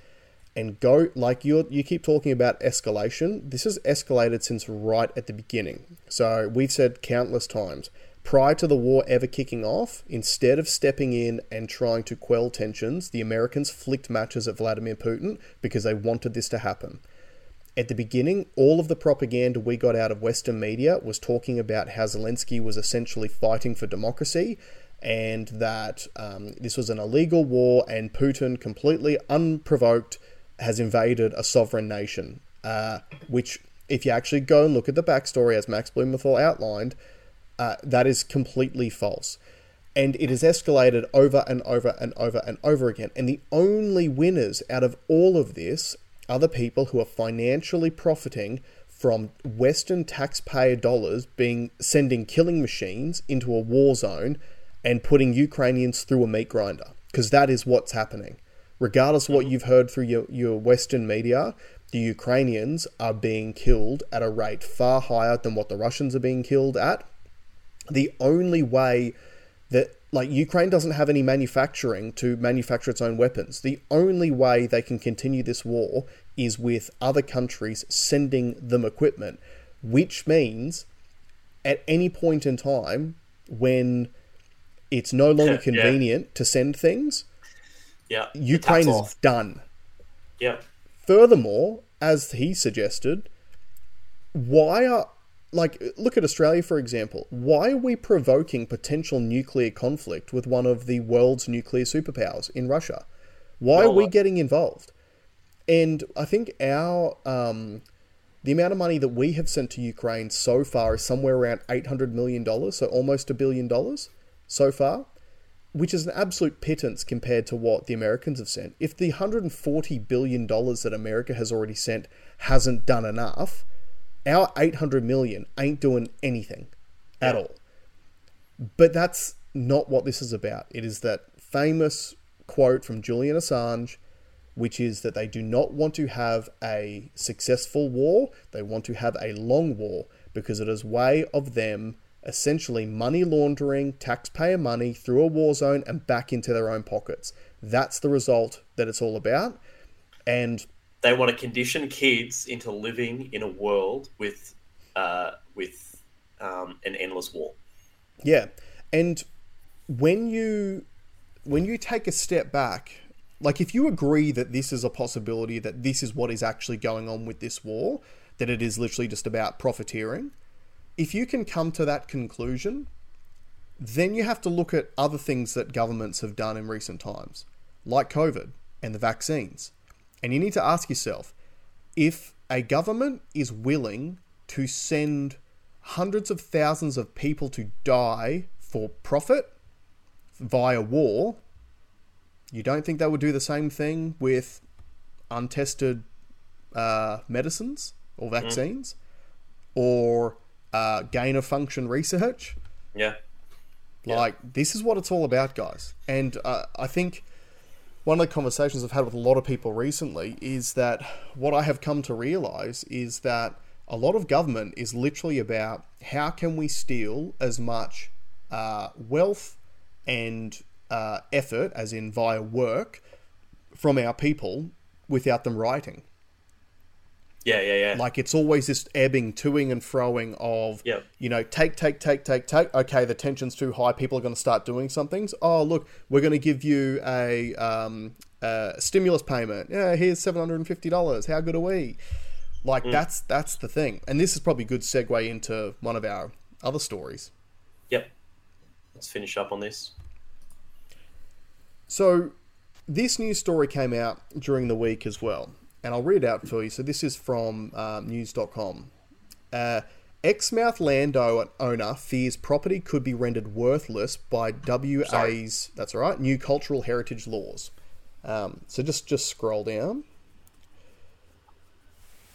and go like you you keep talking about escalation. This has escalated since right at the beginning. So we've said countless times prior to the war ever kicking off, instead of stepping in and trying to quell tensions, the Americans flicked matches at Vladimir Putin because they wanted this to happen at the beginning, all of the propaganda we got out of Western media was talking about how Zelensky was essentially fighting for democracy and that um, this was an illegal war and Putin, completely unprovoked, has invaded a sovereign nation. Uh, which, if you actually go and look at the backstory, as Max Blumenthal outlined, uh, that is completely false. And it has escalated over and over and over and over again. And the only winners out of all of this are the people who are financially profiting from Western taxpayer dollars being sending killing machines into a war zone and putting Ukrainians through a meat grinder. Because that is what's happening. Regardless of what you've heard through your, your Western media, the Ukrainians are being killed at a rate far higher than what the Russians are being killed at the only way that like Ukraine doesn't have any manufacturing to manufacture its own weapons. The only way they can continue this war is with other countries sending them equipment, which means at any point in time when it's no longer Yeah. convenient to send things, Yeah. Ukraine is off. done. Yeah. Furthermore, as he suggested, why are like look at Australia for example. Why are we provoking potential nuclear conflict with one of the world's nuclear superpowers in Russia? Why are we uh, getting involved? And I think our um, the amount of money that we have sent to Ukraine so far is somewhere around eight hundred million dollars, so almost a billion dollars so far which is an absolute pittance compared to what the Americans have sent. If the $140 billion that America has already sent hasn't done enough, our 800 million ain't doing anything at all. But that's not what this is about. It is that famous quote from Julian Assange, which is that they do not want to have a successful war, they want to have a long war because it is way of them essentially money laundering taxpayer money through a war zone and back into their own pockets. That's the result that it's all about. And They want to condition kids into living in a world with uh, with um, an endless war. Yeah, and when you when you take a step back, like if you agree that this is a possibility, that this is what is actually going on with this war, that it is literally just about profiteering, if you can come to that conclusion, then you have to look at other things that governments have done in recent times, like COVID and the vaccines. And you need to ask yourself if a government is willing to send hundreds of thousands of people to die for profit via war, you don't think they would do the same thing with untested uh, medicines or vaccines or uh, gain of function research? Yeah. Like, this is what it's all about, guys. And uh, I think one of the conversations I've had with a lot of people recently is that what I have come to realize is that a lot of government is literally about how can we steal as much uh, wealth and uh, effort, as in via work, from our people without them writing. Yeah, yeah, yeah. Like it's always this ebbing, toing and froing of, Yep. you know, take, take, take, take, take. Okay, the tension's too high. People are going to start doing some things. Oh, look, we're going to give you a, um, a stimulus payment. Yeah, here's seven hundred and fifty dollars. How good are we? Like that's that's the thing. And this is probably a good segue into one of our other stories. Yep. Let's finish up on this. So, this news story came out during the week as well, and I'll read it out for you. So, this is from um, news.com. Uh, Exmouth landowner fears property could be rendered worthless by WA's, Sorry. that's all right, new cultural heritage laws. Um, so, just, just scroll down.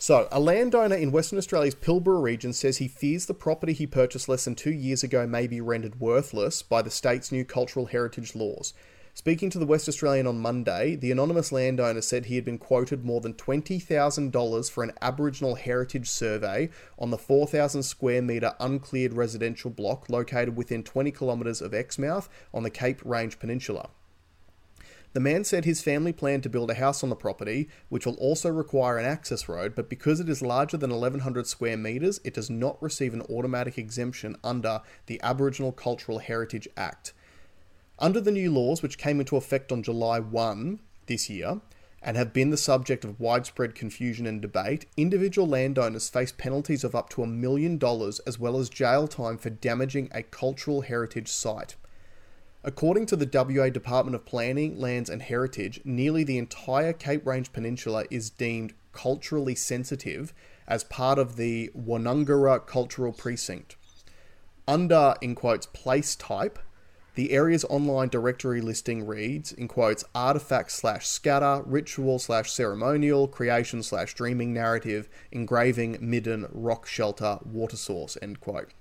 So, a landowner in Western Australia's Pilbara region says he fears the property he purchased less than two years ago may be rendered worthless by the state's new cultural heritage laws. Speaking to the West Australian on Monday, the anonymous landowner said he had been quoted more than $20,000 for an Aboriginal heritage survey on the 4,000 square metre uncleared residential block located within 20 kilometres of Exmouth on the Cape Range Peninsula. The man said his family planned to build a house on the property, which will also require an access road, but because it is larger than 1100 square metres, it does not receive an automatic exemption under the Aboriginal Cultural Heritage Act. Under the new laws, which came into effect on July 1 this year, and have been the subject of widespread confusion and debate, individual landowners face penalties of up to a million dollars as well as jail time for damaging a cultural heritage site. According to the WA Department of Planning, Lands and Heritage, nearly the entire Cape Range Peninsula is deemed culturally sensitive as part of the Wonungara Cultural Precinct. Under, in quotes, place type, the area's online directory listing reads, in quotes, artifact slash scatter, ritual slash ceremonial, creation slash dreaming narrative, engraving, midden, rock shelter, water source, end quote.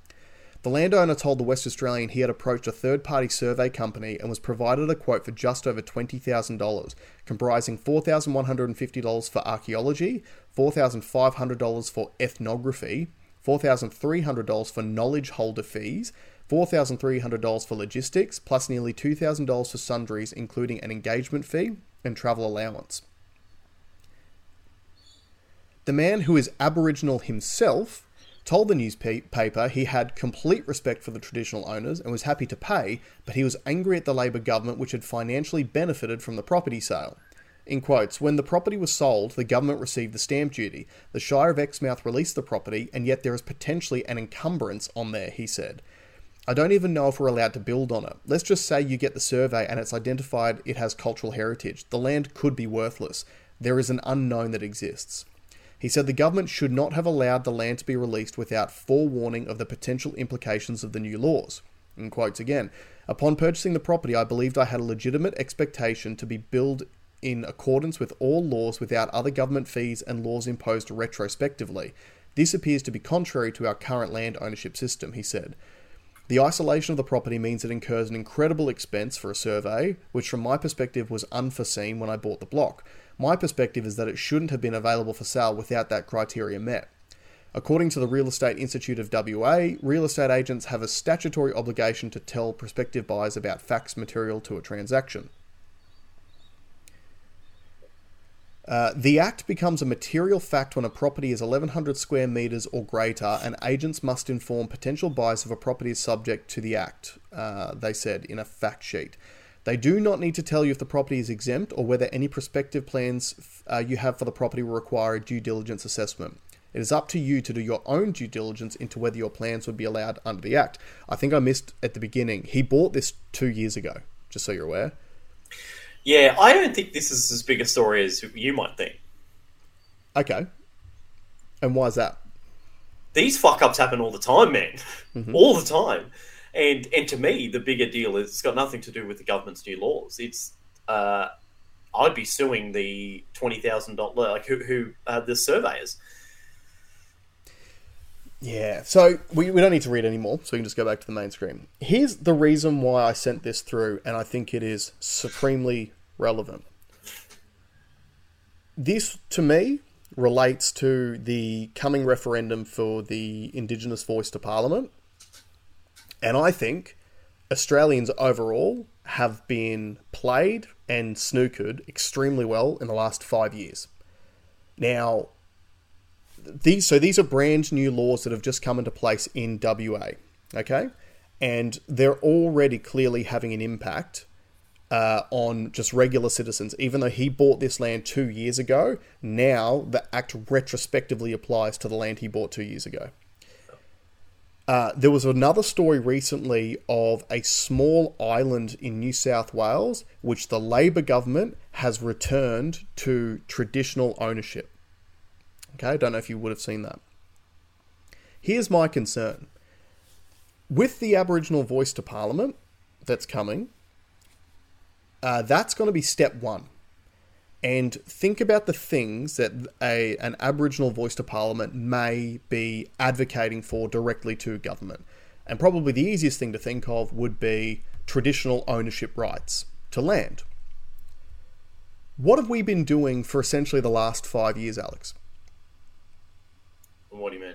The landowner told the West Australian he had approached a third party survey company and was provided a quote for just over $20,000, comprising $4,150 for archaeology, $4,500 for ethnography, $4,300 for knowledge holder fees, $4,300 for logistics, plus nearly $2,000 for sundries, including an engagement fee and travel allowance. The man who is Aboriginal himself told the newspaper he had complete respect for the traditional owners and was happy to pay, but he was angry at the Labor government which had financially benefited from the property sale. In quotes, when the property was sold, the government received the stamp duty. The Shire of Exmouth released the property, and yet there is potentially an encumbrance on there, he said. I don't even know if we're allowed to build on it. Let's just say you get the survey and it's identified it has cultural heritage. The land could be worthless. There is an unknown that exists. He said the government should not have allowed the land to be released without forewarning of the potential implications of the new laws. In quotes again, upon purchasing the property, I believed I had a legitimate expectation to be built in accordance with all laws without other government fees and laws imposed retrospectively. This appears to be contrary to our current land ownership system, he said. The isolation of the property means it incurs an incredible expense for a survey, which from my perspective was unforeseen when I bought the block. My perspective is that it shouldn't have been available for sale without that criteria met. According to the Real Estate Institute of WA, real estate agents have a statutory obligation to tell prospective buyers about facts material to a transaction. Uh, the Act becomes a material fact when a property is 1100 square metres or greater, and agents must inform potential buyers if a property is subject to the Act, uh, they said in a fact sheet. They do not need to tell you if the property is exempt or whether any prospective plans uh, you have for the property will require a due diligence assessment. It is up to you to do your own due diligence into whether your plans would be allowed under the Act. I think I missed at the beginning. He bought this two years ago, just so you're aware. Yeah, I don't think this is as big a story as you might think. Okay. And why is that? These fuck ups happen all the time, man. All the time. And and to me, the bigger deal is it's got nothing to do with the government's new laws. It's uh, I'd be suing the twenty thousand dollar like who who uh, the surveyors. Yeah, so we, we don't need to read anymore, so we can just go back to the main screen. Here's the reason why I sent this through, and I think it is supremely relevant. This, to me, relates to the coming referendum for the Indigenous voice to Parliament. And I think Australians overall have been played and snookered extremely well in the last five years. Now, these so these are brand new laws that have just come into place in WA, okay, and they're already clearly having an impact uh, on just regular citizens. Even though he bought this land two years ago, now the act retrospectively applies to the land he bought two years ago. Uh, there was another story recently of a small island in New South Wales, which the Labor government has returned to traditional ownership. Okay, I don't know if you would have seen that. Here's my concern with the Aboriginal voice to Parliament that's coming, uh, that's going to be step one. And think about the things that a, an Aboriginal voice to Parliament may be advocating for directly to government. And probably the easiest thing to think of would be traditional ownership rights to land. What have we been doing for essentially the last five years, Alex? What do you mean?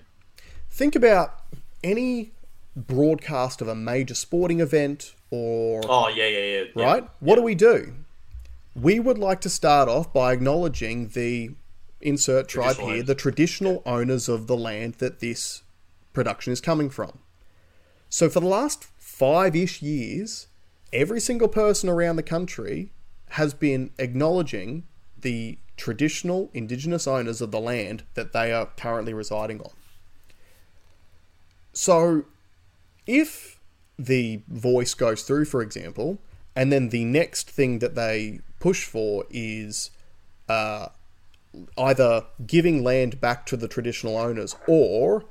Think about any broadcast of a major sporting event or. Oh, yeah, yeah, yeah. yeah. Right? What do we do? We would like to start off by acknowledging the insert tribe here, owners. the traditional owners of the land that this production is coming from. So for the last five ish years, every single person around the country has been acknowledging the traditional indigenous owners of the land that they are currently residing on. So if the voice goes through, for example, and then the next thing that they push for is uh, either giving land back to the traditional owners or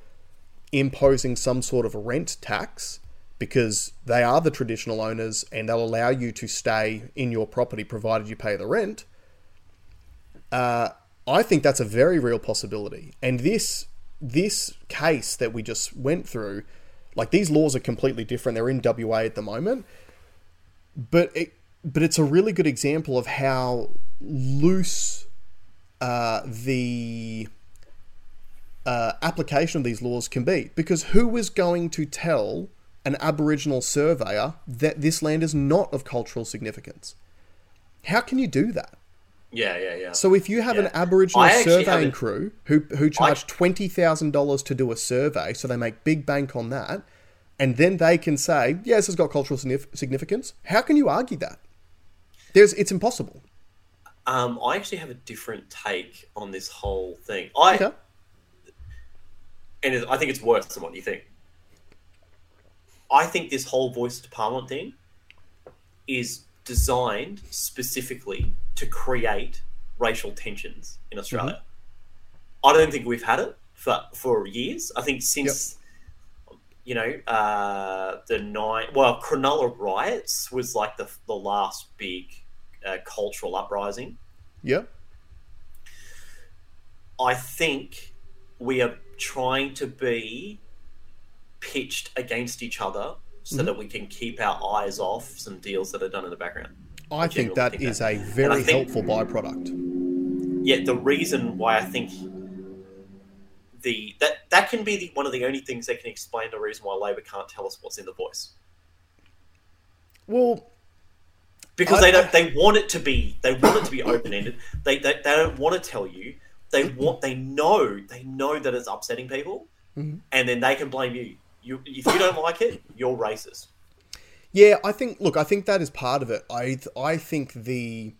imposing some sort of rent tax because they are the traditional owners and they'll allow you to stay in your property provided you pay the rent. Uh, I think that's a very real possibility. And this this case that we just went through, like these laws are completely different. They're in WA at the moment, but it but it's a really good example of how loose uh, the uh, application of these laws can be. Because who is going to tell an Aboriginal surveyor that this land is not of cultural significance? How can you do that? Yeah, yeah, yeah. So if you have an Aboriginal surveying crew who who charge twenty thousand dollars to do a survey, so they make big bank on that, and then they can say, "Yes, this has got cultural significance." How can you argue that? There's, it's impossible. Um, I actually have a different take on this whole thing. I Okay. and it, I think it's worse than what you think. I think this whole voice to parliament thing is designed specifically to create racial tensions in Australia. I don't think we've had it for for years. I think since you know uh, the nine well Cronulla riots was like the the last big uh, cultural uprising. Yeah. I think we are trying to be pitched against each other so Mhm. that we can keep our eyes off some deals that are done in the background. I think that think is that. a very think- helpful byproduct. Yeah, the reason why I think the that that can be the, one of the only things that can explain the reason why Labor can't tell us what's in the voice Well, because I- they don't they want it to be they want it to be open ended. They, they they don't want to tell you. They want they know they know that it's upsetting people, Mhm. and then they can blame you. You if you don't like it, you're racist. Yeah, I think. Look, I think that is part of it. I I think the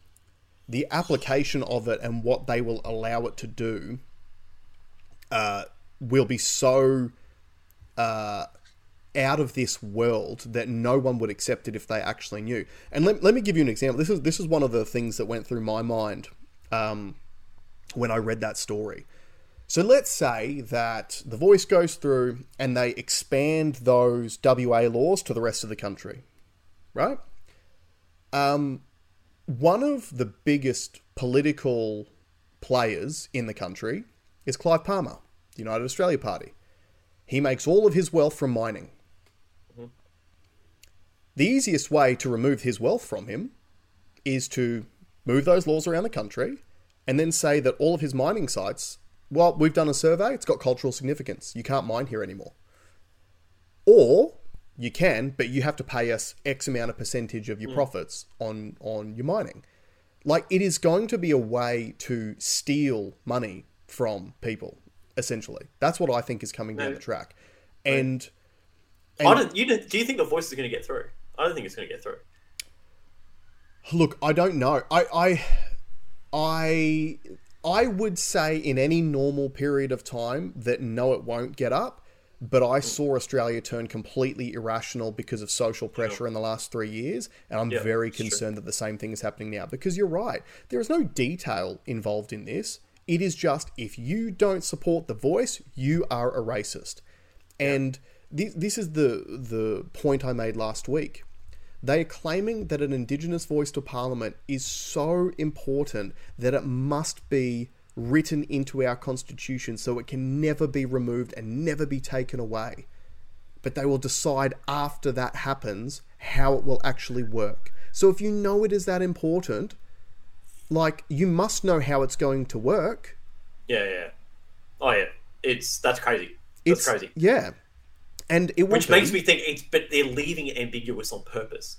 the application of it and what they will allow it to do uh, will be so uh, out of this world that no one would accept it if they actually knew. And let, let me give you an example. This is this is one of the things that went through my mind um, when I read that story. So let's say that the voice goes through and they expand those WA laws to the rest of the country, right? Um, one of the biggest political players in the country is Clive Palmer, the United Australia Party. He makes all of his wealth from mining. The easiest way to remove his wealth from him is to move those laws around the country and then say that all of his mining sites, well, we've done a survey, it's got cultural significance. You can't mine here anymore. Or you can, but you have to pay us X amount of percentage of your mm. profits on on your mining. Like it is going to be a way to steal money from people, essentially. That's what I think is coming down No. the track. And, I and don't, you do you think the voice is going to get through? I don't think it's going to get through. Look, I don't know. I, I, I, I would say in any normal period of time that no, it won't get up. But I mm. saw Australia turn completely irrational because of social pressure in the last three years, and I'm Yeah, very concerned that the same thing is happening now. Because you're right, there is no detail involved in this. It is just if you don't support the voice, you are a racist. And this, this is the the point I made last week. They are claiming that an Indigenous voice to Parliament is so important that it must be written into our Constitution so it can never be removed and never be taken away. But they will decide after that happens how it will actually work. So if you know it is that important, like you must know how it's going to work. Yeah, yeah. Oh yeah, it's that's crazy. That's It's crazy. Yeah. And it Which makes be- me think it's, but they're leaving it ambiguous on purpose.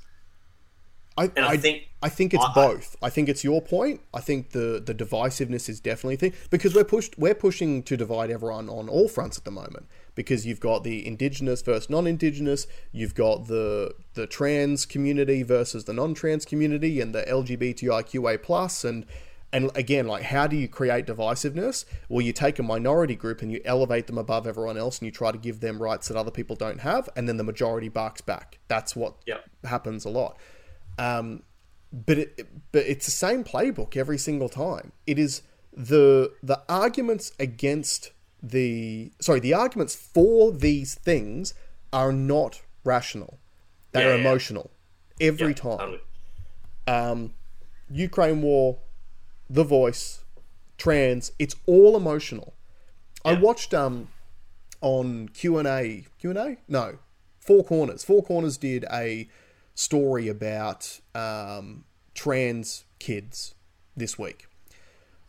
I, And I think- I think it's I- I- both. I think it's your point. I think the the divisiveness is definitely a thing because we're pushed we're pushing to divide everyone on all fronts at the moment because you've got the indigenous versus non-indigenous, you've got the the trans community versus the non-trans community and the LGBTIQA plus and and again like how do you create divisiveness? Well, you take a minority group and you elevate them above everyone else and you try to give them rights that other people don't have and then the majority barks back. That's what Yep. happens a lot. Um, but it, but it's the same playbook every single time. It is the the arguments against the sorry the arguments for these things are not rational. They Yeah, are yeah. emotional every Yeah, time. totally. Um, Ukraine war, The Voice, trans. It's all emotional. I watched um on Q and A Q and A no Four Corners. Four Corners did a story about um, trans kids this week,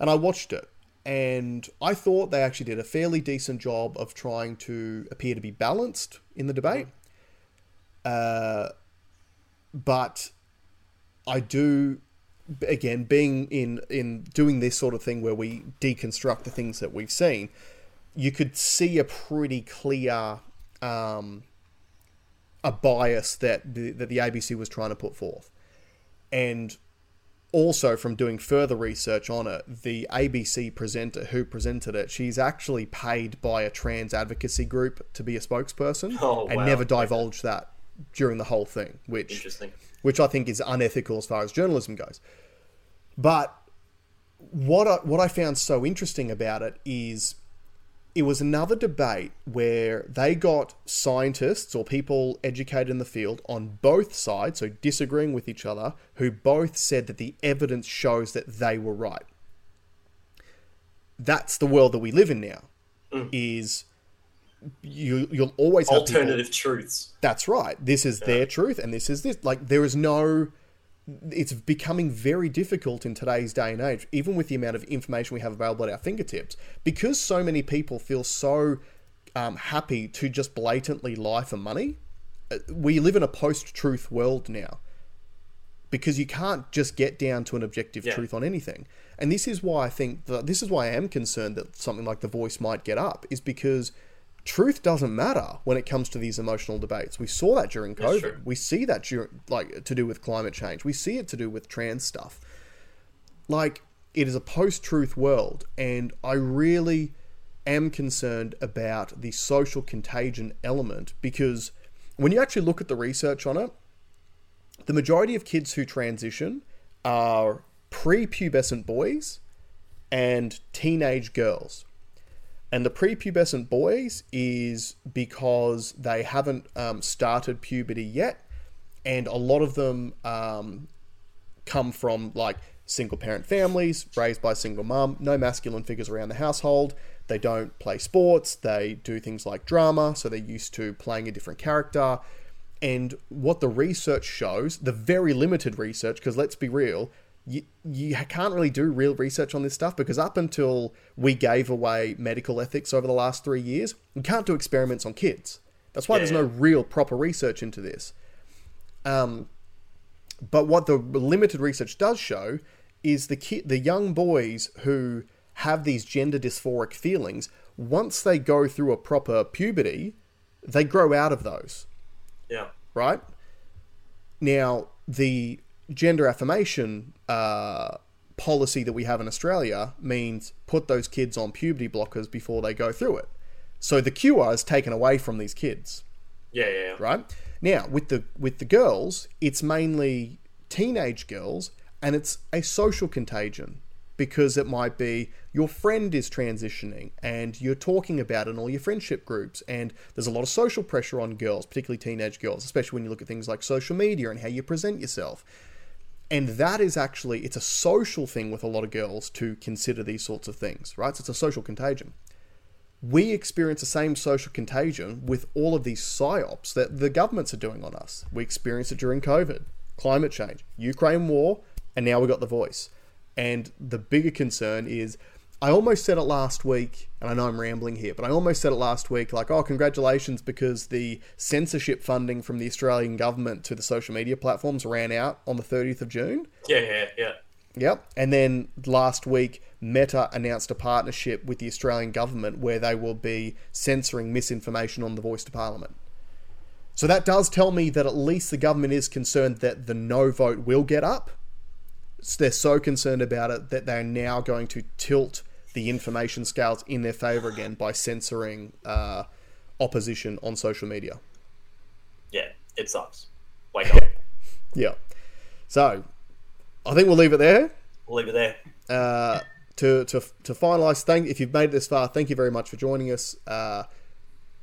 and I watched it. And I thought they actually did a fairly decent job of trying to appear to be balanced in the debate. Uh, but I do again being in in doing this sort of thing where we deconstruct the things that we've seen you could see a pretty clear um, a bias that the, that the ABC was trying to put forth and also from doing further research on it the ABC presenter who presented it she's actually paid by a trans advocacy group to be a spokesperson Oh, and wow. never divulged that during the whole thing which Interesting. Which I think is unethical as far as journalism goes. But what I, what I found so interesting about it is it was another debate where they got scientists or people educated in the field on both sides, so disagreeing with each other, who both said that the evidence shows that they were right. That's the world that we live in now. Mm. Is you you'll always have people- Alternative truths. that's right. This is their truth, and this is this. Like there is no. It's becoming very difficult in today's day and age, even with the amount of information we have available at our fingertips, because so many people feel so um, happy to just blatantly lie for money. uh, We live in a post-truth world now, because you can't just get down to an objective Yeah. truth on anything. And this is why I think that this is why I am concerned that something like The Voice might get up, is because truth doesn't matter when it comes to these emotional debates. We saw that during COVID. We see that during, like to do with climate change. We see it to do with trans stuff. Like it is a post-truth world, and I really am concerned about the social contagion element because when you actually look at the research on it, the majority of kids who transition are prepubescent boys and teenage girls. And the prepubescent boys is because they haven't um, started puberty yet, and a lot of them um, come from like single parent families, raised by single mum, no masculine figures around the household. They don't play sports, they do things like drama, so they're used to playing a different character. And what the research shows, the very limited research, because let's be real, you, you can't really do real research on this stuff because up until we gave away medical ethics over the last three years, we can't do experiments on kids. That's why Yeah, there's yeah. no real proper research into this. Um, but what the limited research does show is the ki- the young boys who have these gender dysphoric feelings, once they go through a proper puberty, they grow out of those Yeah. right? Now, the gender affirmation uh, policy that we have in Australia means put those kids on puberty blockers before they go through it. So the cure is taken away from these kids, Yeah, yeah, yeah. right? Now, with the with the girls, it's mainly teenage girls, and it's a social contagion because it might be your friend is transitioning and you're talking about it in all your friendship groups and there's a lot of social pressure on girls particularly teenage girls especially when you look at things like social media and how you present yourself and that is actually it's a social thing with a lot of girls to consider these sorts of things right so it's a social contagion we experience the same social contagion with all of these psyops that the governments are doing on us. We experienced it during COVID, climate change, Ukraine war, and now we've got the voice. And the bigger concern is I almost said it last week, and I know I'm rambling here, but I almost said it last week like, oh, congratulations, because the censorship funding from the Australian government to the social media platforms ran out on the 30th of June. Yeah, yeah, yeah. Yep. And then last week, Meta announced a partnership with the Australian government where they will be censoring misinformation on the voice to Parliament. So that does tell me that at least the government is concerned that the no vote will get up. So They're so concerned about it that they're now going to tilt the information scales in their favour again by censoring uh, opposition on social media. Yeah, it sucks. Wake up. Yeah. So I think we'll leave it there. We'll leave it there. uh, to to to finalize, thank if you've made it this far, thank you very much for joining us. Uh,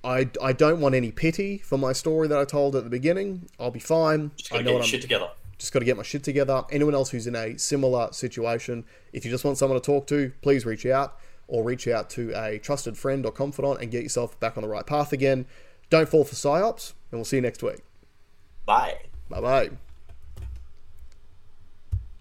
I, I don't want any pity for my story that I told at the beginning. I'll be fine. Just I gotta know get what your I'm shit together. Just got to get my shit together. Anyone else who's in a similar situation, if you just want someone to talk to, please reach out or reach out to a trusted friend or confidant and get yourself back on the right path again. Don't fall for psyops, and we'll see you next week. Bye. Bye bye.